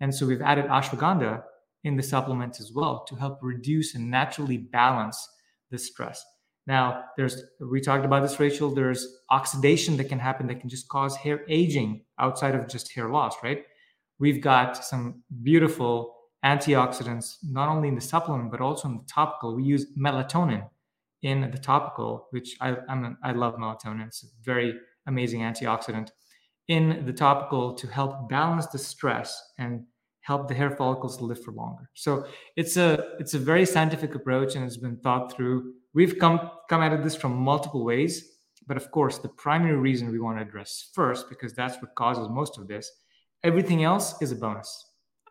And so we've added ashwagandha in the supplement as well to help reduce and naturally balance the stress. Now, there's we talked about this, Rachel. There's oxidation that can happen that can just cause hair aging outside of just hair loss, right? We've got some beautiful antioxidants, not only in the supplement, but also in the topical. We use melatonin in the topical, which I I'm, I love melatonin. It's a very amazing antioxidant in the topical to help balance the stress and help the hair follicles live for longer. So it's a it's a very scientific approach and it's been thought through. We've come come at this from multiple ways, but of course the primary reason we want to address first because that's what causes most of this. Everything else is a bonus.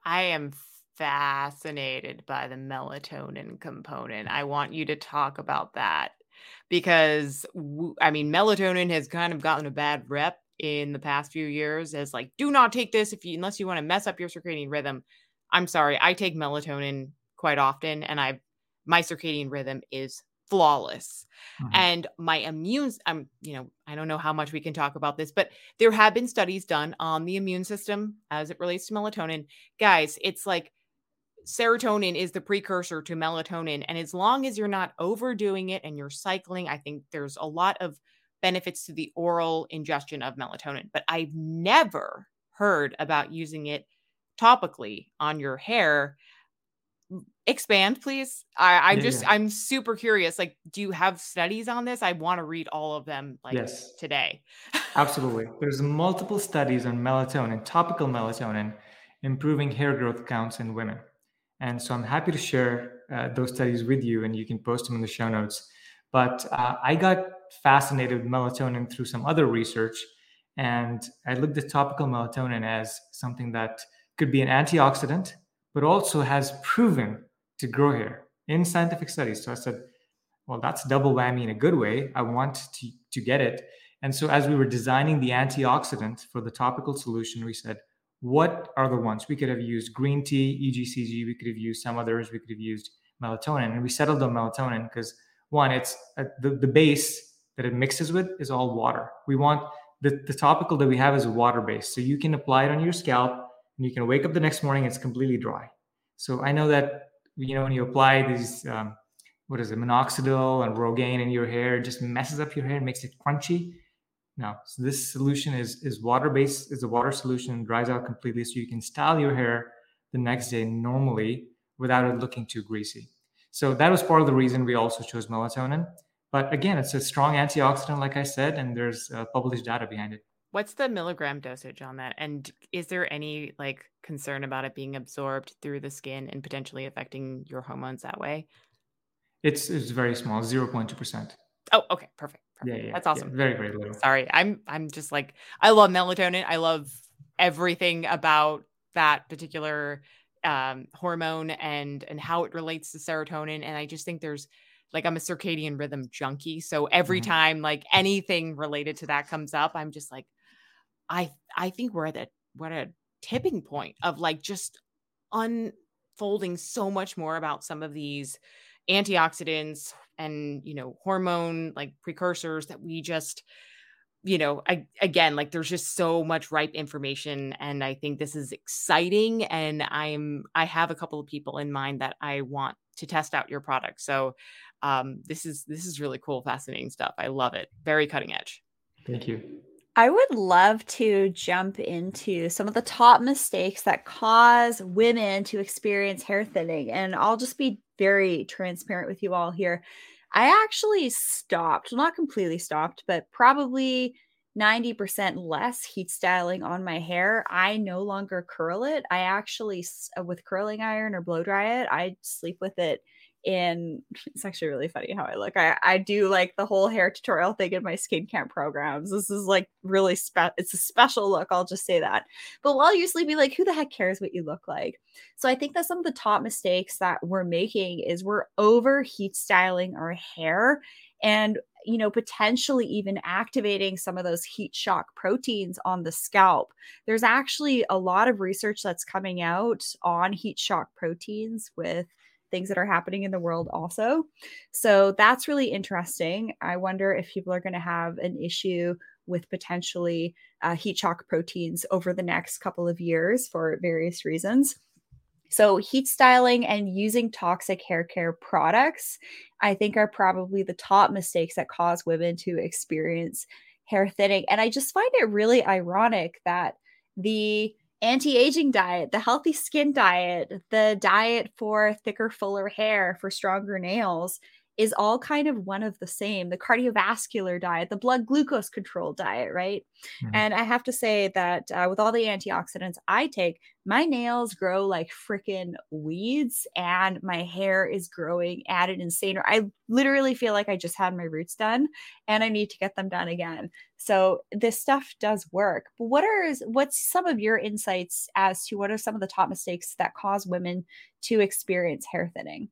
I am fascinated by the melatonin component. I want you to talk about that because I mean melatonin has kind of gotten a bad rep in the past few years as like do not take this if you unless you want to mess up your circadian rhythm i'm sorry i take melatonin quite often and i my circadian rhythm is flawless mm-hmm. and my immune i'm you know i don't know how much we can talk about this but there have been studies done on the immune system as it relates to melatonin guys it's like serotonin is the precursor to melatonin and as long as you're not overdoing it and you're cycling i think there's a lot of benefits to the oral ingestion of melatonin, but I've never heard about using it topically on your hair. Expand, please. I, I'm yeah, just, yeah. I'm super curious. Like, do you have studies on this? I want to read all of them like yes. today. Absolutely. There's multiple studies on melatonin, topical melatonin, improving hair growth counts in women. And so I'm happy to share uh, those studies with you and you can post them in the show notes. But uh, I got fascinated with melatonin through some other research. And I looked at topical melatonin as something that could be an antioxidant, but also has proven to grow hair in scientific studies. So I said, well, that's double whammy in a good way. I want to, to get it. And so as we were designing the antioxidant for the topical solution, we said, what are the ones? We could have used green tea, EGCG, we could have used some others, we could have used melatonin. And we settled on melatonin because one, it's uh, the, the base that it mixes with is all water. We want the, the topical that we have is water based. So you can apply it on your scalp and you can wake up the next morning, it's completely dry. So I know that, you know, when you apply these, um, what is it, minoxidil and Rogaine in your hair, it just messes up your hair and makes it crunchy. No, so this solution is is water based, is a water solution, dries out completely, so you can style your hair the next day normally without it looking too greasy. So that was part of the reason we also chose melatonin. But again, it's a strong antioxidant, like I said, and there's uh, published data behind it. What's the milligram dosage on that? And is there any like concern about it being absorbed through the skin and potentially affecting your hormones that way? It's it's very small, zero point two percent. Oh, okay, perfect. Yeah, yeah, that's awesome. Yeah, very, very little. Sorry, I'm I'm just like I love melatonin. I love everything about that particular um, hormone and and how it relates to serotonin. And I just think there's like I'm a circadian rhythm junkie. So every mm-hmm. time like anything related to that comes up, I'm just like, I I think we're at a we're at a tipping point of like just unfolding so much more about some of these antioxidants and you know hormone like precursors that we just you know I, again like there's just so much ripe information and i think this is exciting and i'm i have a couple of people in mind that i want to test out your product so um, this is this is really cool, fascinating stuff. I love it. Very cutting edge. Thank you. I would love to jump into some of the top mistakes that cause women to experience hair thinning. And I'll just be very transparent with you all here. I actually stopped, not completely stopped, but probably 90% less heat styling on my hair. I no longer curl it. I actually, with curling iron or blow dry it, I sleep with it in *laughs* it's actually really funny how I look. I, I do like the whole hair tutorial thing in my skincare programs. This is like really spe- it's a special look, I'll just say that. But I'll usually be like, who the heck cares what you look like? So I think that some of the top mistakes that we're making is we're over heat styling our hair and you know potentially even activating some of those heat shock proteins on the scalp there's actually a lot of research that's coming out on heat shock proteins with things that are happening in the world also. So that's really interesting. I wonder if people are going to have an issue with potentially uh, heat shock proteins over the next couple of years for various reasons. So, heat styling and using toxic hair care products, I think, are probably the top mistakes that cause women to experience hair thinning. And I just find it really ironic that the anti aging diet, the healthy skin diet, the diet for thicker, fuller hair, for stronger nails is all kind of one of the same the cardiovascular diet, the blood glucose control diet, right? Mm-hmm. And I have to say that uh, with all the antioxidants I take, my nails grow like freaking weeds and my hair is growing at an insane rate. I literally feel like I just had my roots done and I need to get them done again. So this stuff does work. But what are what's some of your insights as to what are some of the top mistakes that cause women to experience hair thinning?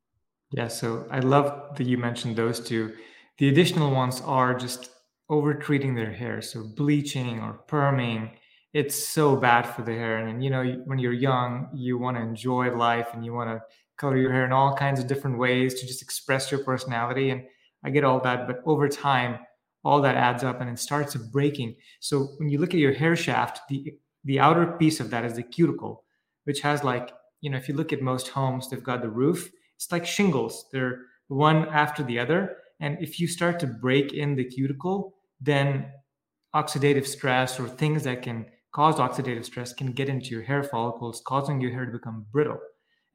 Yeah, so I love that you mentioned those two. The additional ones are just over treating their hair, so bleaching or perming. It's so bad for the hair. And you know, when you're young, you want to enjoy life and you want to color your hair in all kinds of different ways to just express your personality. And I get all that, but over time, all that adds up and it starts breaking. So when you look at your hair shaft, the the outer piece of that is the cuticle, which has like, you know, if you look at most homes, they've got the roof it's like shingles. They're one after the other. And if you start to break in the cuticle then oxidative stress or things that can cause oxidative stress can get into your hair follicles causing your hair to become brittle.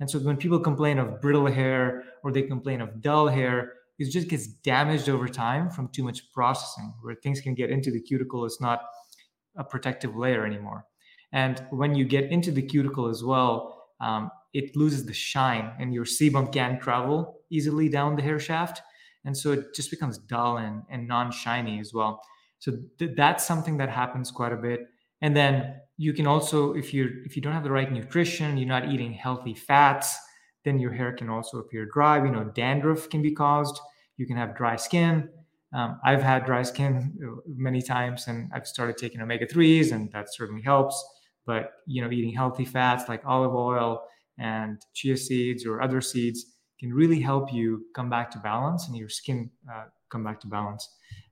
And so when people complain of brittle hair or they complain of dull hair it just gets damaged over time from too much processing where things can get into the cuticle it's not a protective layer anymore. And when you get into the cuticle as well um, it loses the shine and your sebum can't travel easily down the hair shaft. And so it just becomes dull and, and non-shiny as well. So th- that's something that happens quite a bit. And then you can also, if you if you don't have the right nutrition, you're not eating healthy fats, then your hair can also appear dry. You know, dandruff can be caused. You can have dry skin. Um, I've had dry skin uh, many times, and I've started taking omega threes, and that certainly helps. But you know, eating healthy fats like olive oil, and chia seeds or other seeds can really help you come back to balance and your skin uh, come back to balance.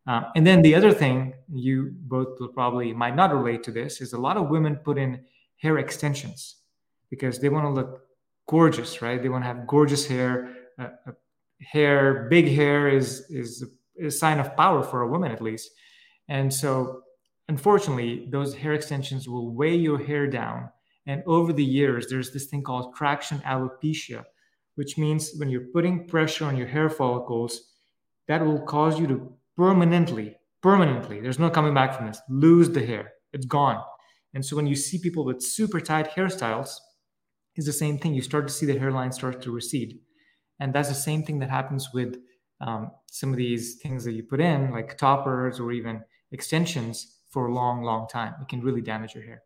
Uh, and then the other thing you both probably might not relate to this is a lot of women put in hair extensions because they want to look gorgeous, right? They want to have gorgeous hair. Uh, uh, hair, big hair is is a sign of power for a woman at least. And so, unfortunately, those hair extensions will weigh your hair down and over the years, there's this thing called traction alopecia, which means when you're putting pressure on your hair follicles, that will cause you to permanently, permanently, there's no coming back from this, lose the hair. It's gone. And so when you see people with super tight hairstyles, it's the same thing. You start to see the hairline start to recede. And that's the same thing that happens with um, some of these things that you put in, like toppers or even extensions for a long, long time. It can really damage your hair.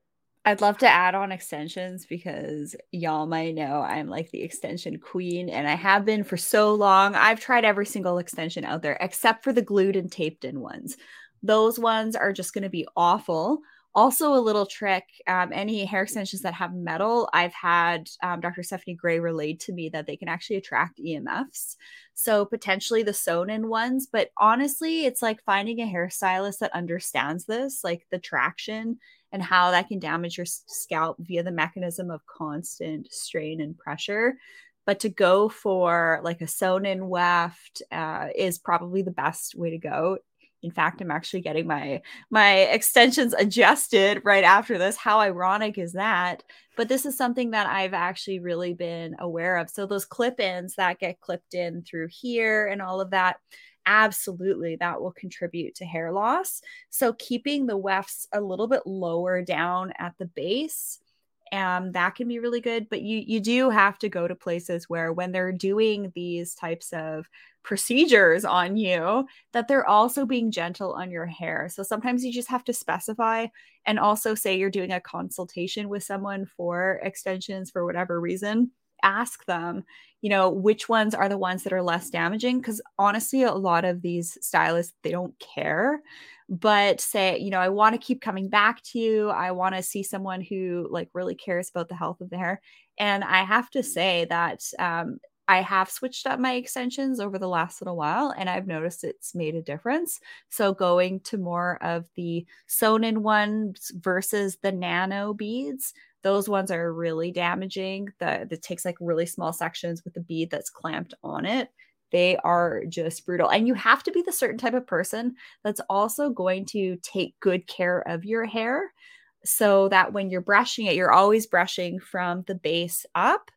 I'd love to add on extensions because y'all might know I'm like the extension queen and I have been for so long. I've tried every single extension out there except for the glued and taped in ones. Those ones are just going to be awful. Also, a little trick um, any hair extensions that have metal, I've had um, Dr. Stephanie Gray relayed to me that they can actually attract EMFs. So, potentially the sewn in ones. But honestly, it's like finding a hairstylist that understands this, like the traction and how that can damage your scalp via the mechanism of constant strain and pressure. But to go for like a sewn in weft uh, is probably the best way to go. In fact, I'm actually getting my my extensions adjusted right after this. How ironic is that? But this is something that I've actually really been aware of. So those clip-ins that get clipped in through here and all of that, absolutely that will contribute to hair loss. So keeping the wefts a little bit lower down at the base um, that can be really good but you you do have to go to places where when they're doing these types of procedures on you that they're also being gentle on your hair so sometimes you just have to specify and also say you're doing a consultation with someone for extensions for whatever reason ask them you know which ones are the ones that are less damaging because honestly a lot of these stylists they don't care but say you know i want to keep coming back to you i want to see someone who like really cares about the health of the hair and i have to say that um, I have switched up my extensions over the last little while and I've noticed it's made a difference. So going to more of the sewn in ones versus the nano beads, those ones are really damaging. The that takes like really small sections with the bead that's clamped on it. They are just brutal. And you have to be the certain type of person that's also going to take good care of your hair so that when you're brushing it, you're always brushing from the base up.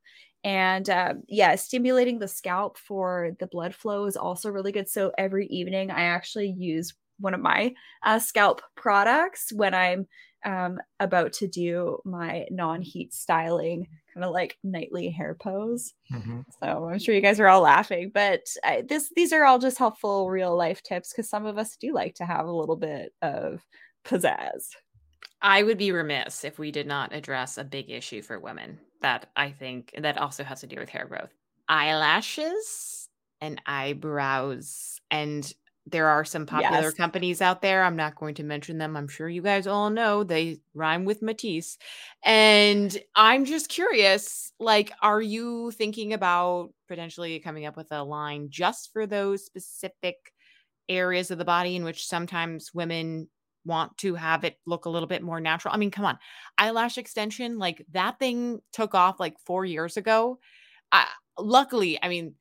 And uh, yeah, stimulating the scalp for the blood flow is also really good. So every evening, I actually use one of my uh, scalp products when I'm um, about to do my non-heat styling kind of like nightly hair pose. Mm-hmm. So I'm sure you guys are all laughing, but I, this these are all just helpful real life tips because some of us do like to have a little bit of pizzazz. I would be remiss if we did not address a big issue for women that I think that also has to do with hair growth. Eyelashes and eyebrows and there are some popular yes. companies out there. I'm not going to mention them. I'm sure you guys all know they rhyme with Matisse. And I'm just curious like, are you thinking about potentially coming up with a line just for those specific areas of the body in which sometimes women want to have it look a little bit more natural? I mean, come on, eyelash extension, like that thing took off like four years ago. I, luckily, I mean,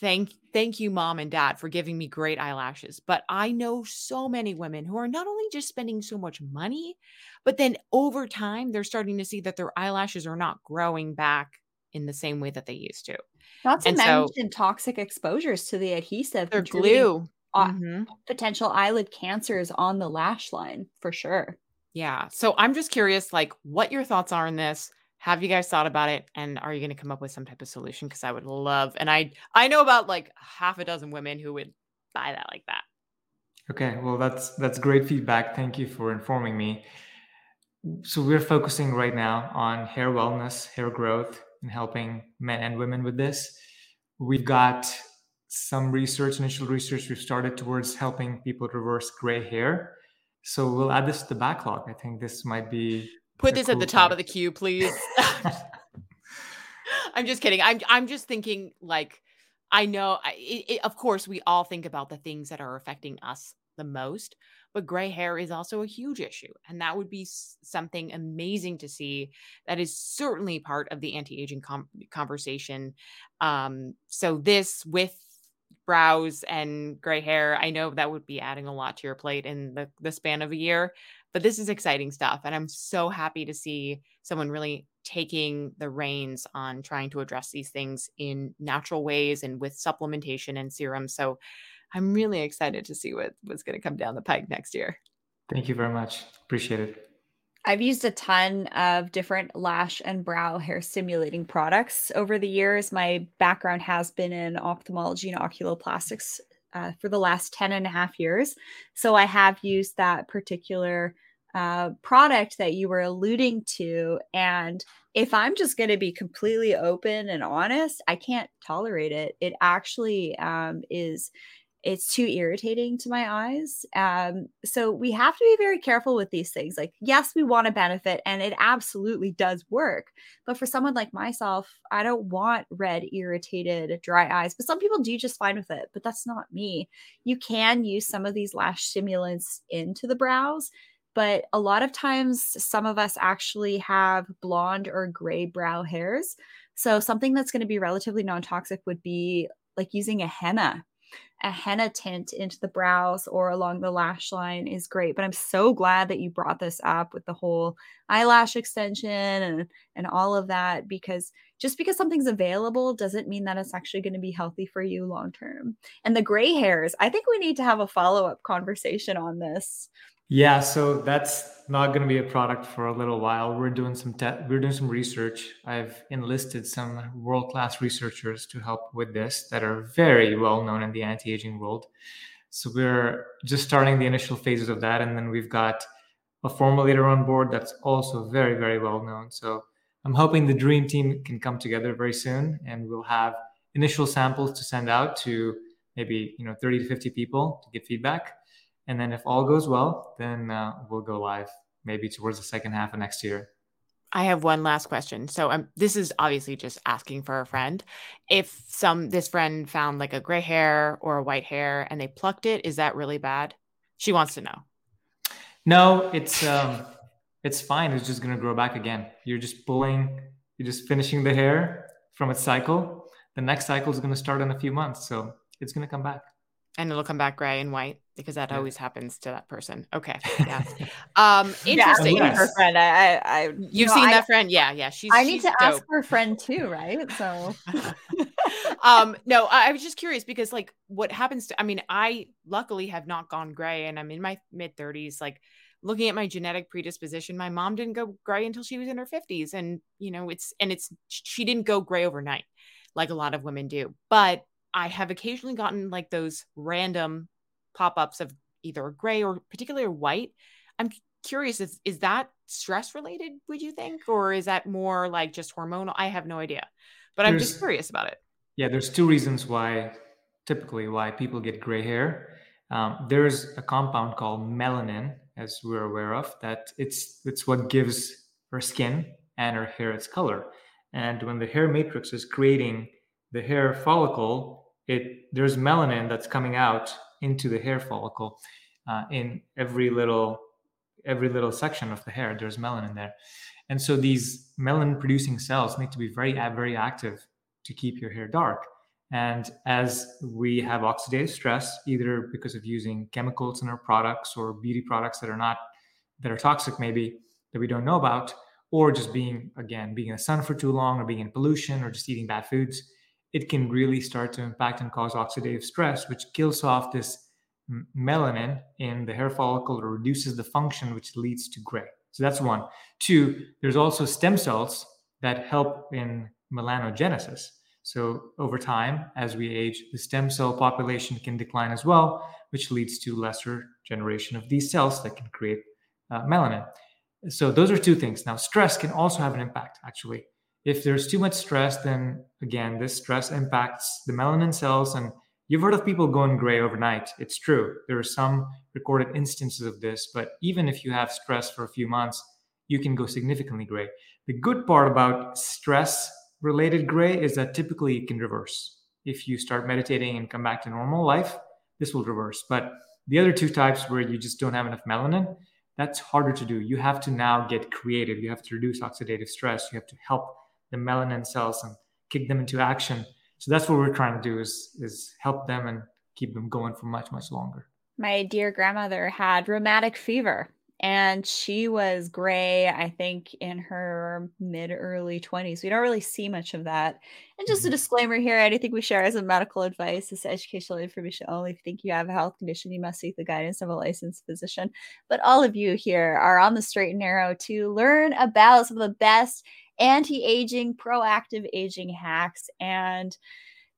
thank thank you mom and dad for giving me great eyelashes. But i know so many women who are not only just spending so much money but then over time they're starting to see that their eyelashes are not growing back in the same way that they used to. Not to and mention so, toxic exposures to the adhesive their glue. mm-hmm. potential eyelid cancers on the lash line for sure. Yeah. So i'm just curious like what your thoughts are on this have you guys thought about it? And are you going to come up with some type of solution? Because i would love and i i know about like half a dozen women who would buy that like that. Okay well that's that's great feedback. Thank you for informing me. So we're focusing right now on hair wellness hair growth and helping men and women with this. We've got some research initial research we've started towards helping people reverse gray hair. So we'll add this to the backlog. I think this might be Put this cool at the top of the queue, please. *laughs* I'm just kidding. I'm I'm just thinking like I know it, it, of course we all think about the things that are affecting us the most, but gray hair is also a huge issue and that would be something amazing to see that is certainly part of the anti-aging com- conversation. Um so this with brows and gray hair, I know that would be adding a lot to your plate in the the span of a year, but this is exciting stuff. And I'm so happy to see someone really taking the reins on trying to address these things in natural ways and with supplementation and serums. So I'm really excited to see what, what's going to come down the pike next year. Thank you very much. Appreciate it. I've used a ton of different lash and brow hair stimulating products over the years. My background has been in ophthalmology and oculoplastics uh, for the last 10 and a half years. So I have used that particular uh, product that you were alluding to. And if I'm just going to be completely open and honest, I can't tolerate it. It actually um, is it's too irritating to my eyes. Um, so we have to be very careful with these things. Like, yes, we want to benefit, and it absolutely does work. But for someone like myself, I don't want red, irritated, dry eyes. But some people do just fine with it. But that's not me. You can use some of these lash stimulants into the brows. But a lot of times, some of us actually have blonde or gray brow hairs. So, something that's going to be relatively non toxic would be like using a henna a henna tint into the brows or along the lash line is great. But I'm so glad that you brought this up with the whole eyelash extension and and all of that because just because something's available doesn't mean that it's actually going to be healthy for you long term. And the gray hairs, I think we need to have a follow up conversation on this. Yeah, so that's not going to be a product for a little while. We're doing some te- we're doing some research. I've enlisted some world class researchers to help with this that are very well known in the anti aging world. So we're just starting the initial phases of that, and then we've got a formulator on board that's also very very well known. So I'm hoping the dream team can come together very soon, and we'll have initial samples to send out to maybe you know 30 to 50 people to get feedback, and then if all goes well, then uh, we'll go live maybe towards the second half of next year. I have one last question. So um, this is obviously just asking for a friend. If some this friend found like a gray hair or a white hair and they plucked it, is that really bad? She wants to know. No, it's um, it's fine. It's just gonna grow back again. You're just pulling. You're just finishing the hair from its cycle. The next cycle is gonna start in a few months, so it's gonna come back and it'll come back gray and white because that yeah. always happens to that person. Okay. Yeah. *laughs* Um interesting. Yeah, her friend. I I, I You've you know, seen I, that friend? Yeah, yeah. She's I need she's to dope. ask her friend too, right? So *laughs* um no, I, I was just curious because like what happens to I mean, I luckily have not gone gray and I'm in my mid 30s. Like looking at my genetic predisposition, my mom didn't go gray until she was in her 50s. And you know, it's and it's she didn't go gray overnight like a lot of women do. But I have occasionally gotten like those random pop ups of either gray or particularly white. I'm curious, is, is that stress related, would you think? Or is that more like just hormonal? I have no idea, but I'm just curious about it. Yeah, there's two reasons why typically why people get gray hair. Um, there's a compound called melanin, as we're aware of, that it's it's what gives her skin and her hair its color. And when the hair matrix is creating the hair follicle, it there's melanin that's coming out into the hair follicle uh, in every little every little section of the hair. There's melanin there, and so these melanin producing cells need to be very very active to keep your hair dark. And as we have oxidative stress, either because of using chemicals in our products or beauty products that are not that are toxic, maybe that we don't know about, or just being again being in the sun for too long, or being in pollution, or just eating bad foods, it can really start to impact and cause oxidative stress, which kills off this melanin in the hair follicle or reduces the function, which leads to gray. So that's one. Two, there's also stem cells that help in melanogenesis. So over time, as we age, the stem cell population can decline as well, which leads to lesser generation of these cells that can create uh, melanin. So those are two things. Now, stress can also have an impact, actually if there's too much stress, then again, this stress impacts the melanin cells. And you've heard of people going gray overnight. It's true. There are some recorded instances of this, but even if you have stress for a few months, you can go significantly gray. The good part about stress related gray is that typically it can reverse. If you start meditating and come back to normal life, this will reverse. But the other two types where you just don't have enough melanin, that's harder to do. You have to now get creative. You have to reduce oxidative stress. You have to help the melanin cells and kick them into action. So that's what we're trying to do is is help them and keep them going for much much longer. My dear grandmother had rheumatic fever and she was gray i think in her mid early 20s we don't really see much of that and just a mm-hmm. disclaimer here anything we share as a medical advice is educational information only if you think you have a health condition you must seek the guidance of a licensed physician but all of you here are on the straight and narrow to learn about some of the best anti-aging, proactive aging hacks. And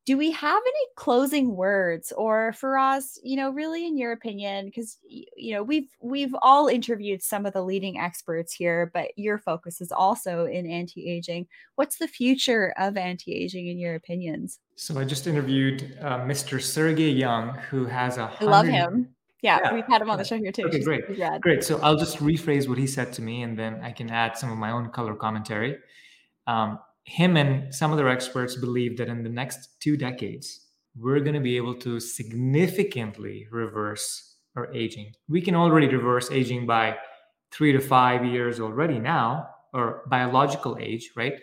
do we have any closing words or Faraz, you know, really in your opinion, because you know, we've we've all interviewed some of the leading experts here, but your focus is also in anti-aging. What's the future of anti-aging in your opinions? So I just interviewed uh, Mr. Sergey Young, who has a I love him. Yeah, yeah, we've had him on the show here too. Okay, great. Great. So I'll just rephrase what he said to me and then I can add some of my own color commentary. Um, him and some other experts believe that in the next two decades, we're going to be able to significantly reverse our aging. We can already reverse aging by three to five years already now, or biological age, right?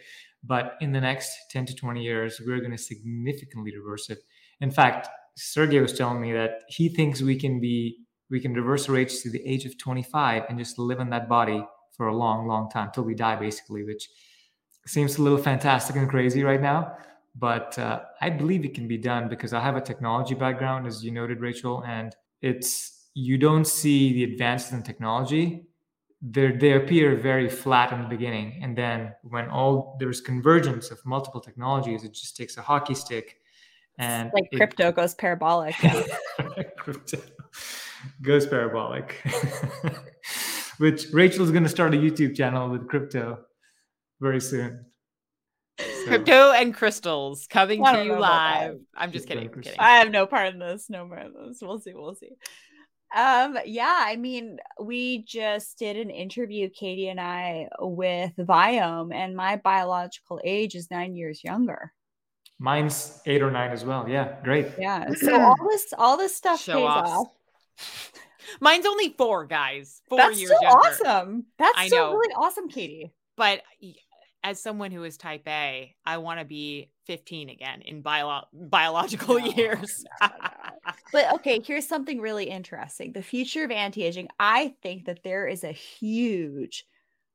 But in the next 10 to 20 years, we're going to significantly reverse it. In fact, Sergey was telling me that he thinks we can be we can reverse our age to the age of 25 and just live in that body for a long, long time till we die, basically, which seems a little fantastic and crazy right now, but uh, I believe it can be done because I have a technology background, as you noted, Rachel, and it's you don't see the advances in technology. They they appear very flat in the beginning, and then when all there's convergence of multiple technologies, it just takes a hockey stick, and like it, crypto goes parabolic. *laughs* *laughs* crypto goes parabolic. *laughs* Which Rachel's going to start a YouTube channel with crypto very soon. So. Crypto and crystals coming to you live. I'm just kidding. I'm kidding. I have no part in this. No part in this. We'll see. We'll see. Um, yeah, I mean, we just did an interview, Katie and I, with Viome, and my biological age is nine years younger. Mine's eight or nine as well. Yeah, great. Yeah. *clears throat* So all this all this stuff Show pays off. *laughs* Mine's only four, guys. Four That's years so awesome. That's I so know. really awesome, Katie. But as someone who is type A, I want to be 15 again in bio- biological no, years. No, no. but okay, here's something really interesting. The future of anti-aging, I think that there is a huge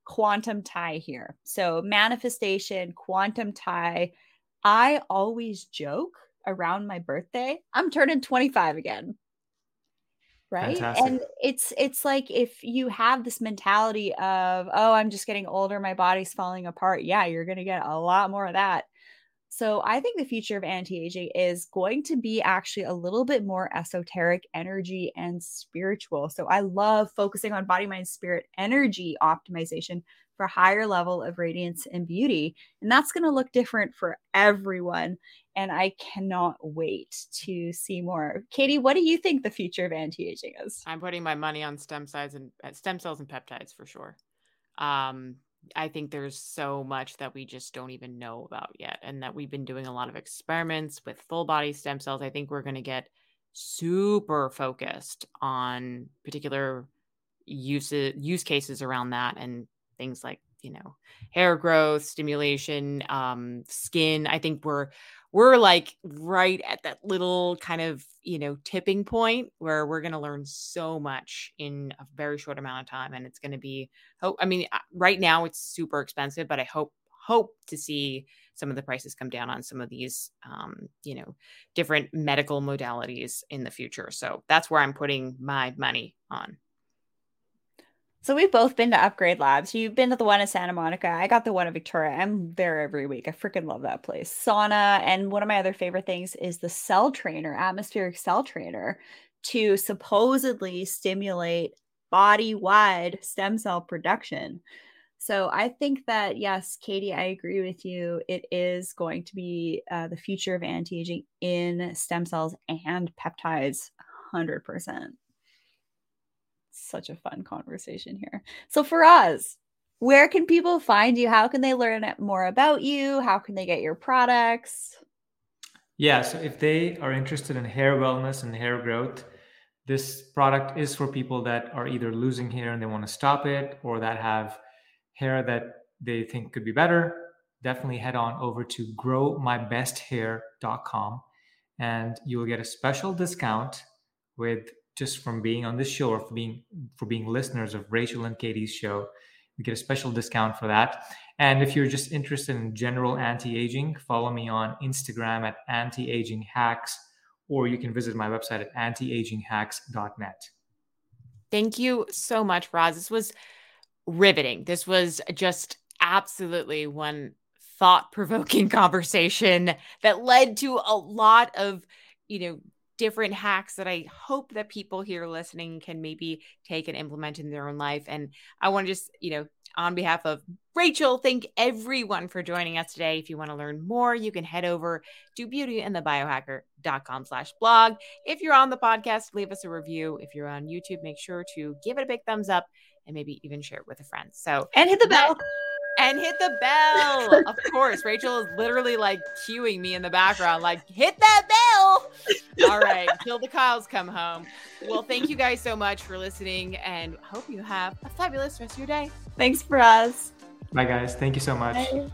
quantum tie here. So manifestation, quantum tie. I always joke around my birthday, I'm turning 25 again. Right? Fantastic. and it's it's like if you have this mentality of oh i'm just getting older my body's falling apart. Yeah you're going to get a lot more of that. So i think the future of anti-aging is going to be actually a little bit more esoteric energy and spiritual. So i love focusing on body mind spirit energy optimization for higher level of radiance and beauty and that's going to look different for everyone and I cannot wait to see more. Katie, what do you think the future of anti-aging is? I'm putting my money on stem cells and uh, stem cells and peptides for sure. Um, I think there's so much that we just don't even know about yet, and that we've been doing a lot of experiments with full body stem cells. I think we're going to get super focused on particular use use cases around that and things like you know hair growth stimulation um skin i think we're we're like right at that little kind of you know tipping point where we're going to learn so much in a very short amount of time and it's going to be hope i mean uh, right now it's super expensive but i hope hope to see some of the prices come down on some of these um, you know different medical modalities in the future. So that's where i'm putting my money on so we've both been to Upgrade Labs. You've been to the one in Santa Monica. I got the one in Victoria. I'm there every week. I freaking love that place. Sauna. And one of my other favorite things is the cell trainer, atmospheric cell trainer, to supposedly stimulate body wide stem cell production. So I think that, yes, Katie, I agree with you. It is going to be uh, the future of anti aging in stem cells and peptides, 100% such a fun conversation here. So for us, where can people find you? How can they learn more about you? How can they get your products? Yeah, so if they are interested in hair wellness and hair growth, this product is for people that are either losing hair and they want to stop it or that have hair that they think could be better. Definitely head on over to growmybesthair.com and you will get a special discount with just from being on this show or for being for being listeners of Rachel and Katie's show. You get a special discount for that. And if you're just interested in general anti-aging, follow me on Instagram at anti-aging hacks, or you can visit my website at antiaginghacks.net. Thank you so much, Roz. This was riveting. This was just absolutely one thought-provoking *laughs* conversation that led to a lot of, you know, different hacks that I hope that people here listening can maybe take and implement in their own life. And I want to just, you know, on behalf of Rachel, thank everyone for joining us today. If you want to learn more, you can head over to beautyandthebiohacker.com slash blog. If you're on the podcast, leave us a review. If you're on YouTube, make sure to give it a big thumbs up and maybe even share it with a friend. So and hit the bell. That- and hit the bell. of course, Rachel is literally like cueing me in the background, like, hit that bell. All right, till the cows come home. Well, thank you guys so much for listening and hope you have a fabulous rest of your day. Thanks for us. Bye, guys. Thank you so much. Bye.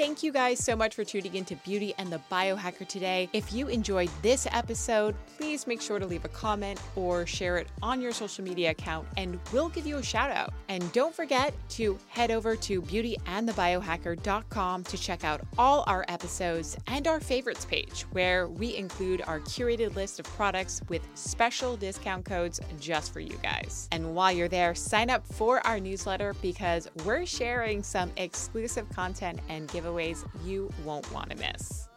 Thank you guys so much for tuning into Beauty and the Biohacker today. If you enjoyed this episode, please make sure to leave a comment or share it on your social media account, and we'll give you a shout out. And don't forget to head over to beautyandthebiohacker.com to check out all our episodes and our favorites page, where we include our curated list of products with special discount codes just for you guys. And while you're there, sign up for our newsletter because we're sharing some exclusive content and giveaways you won't want to miss.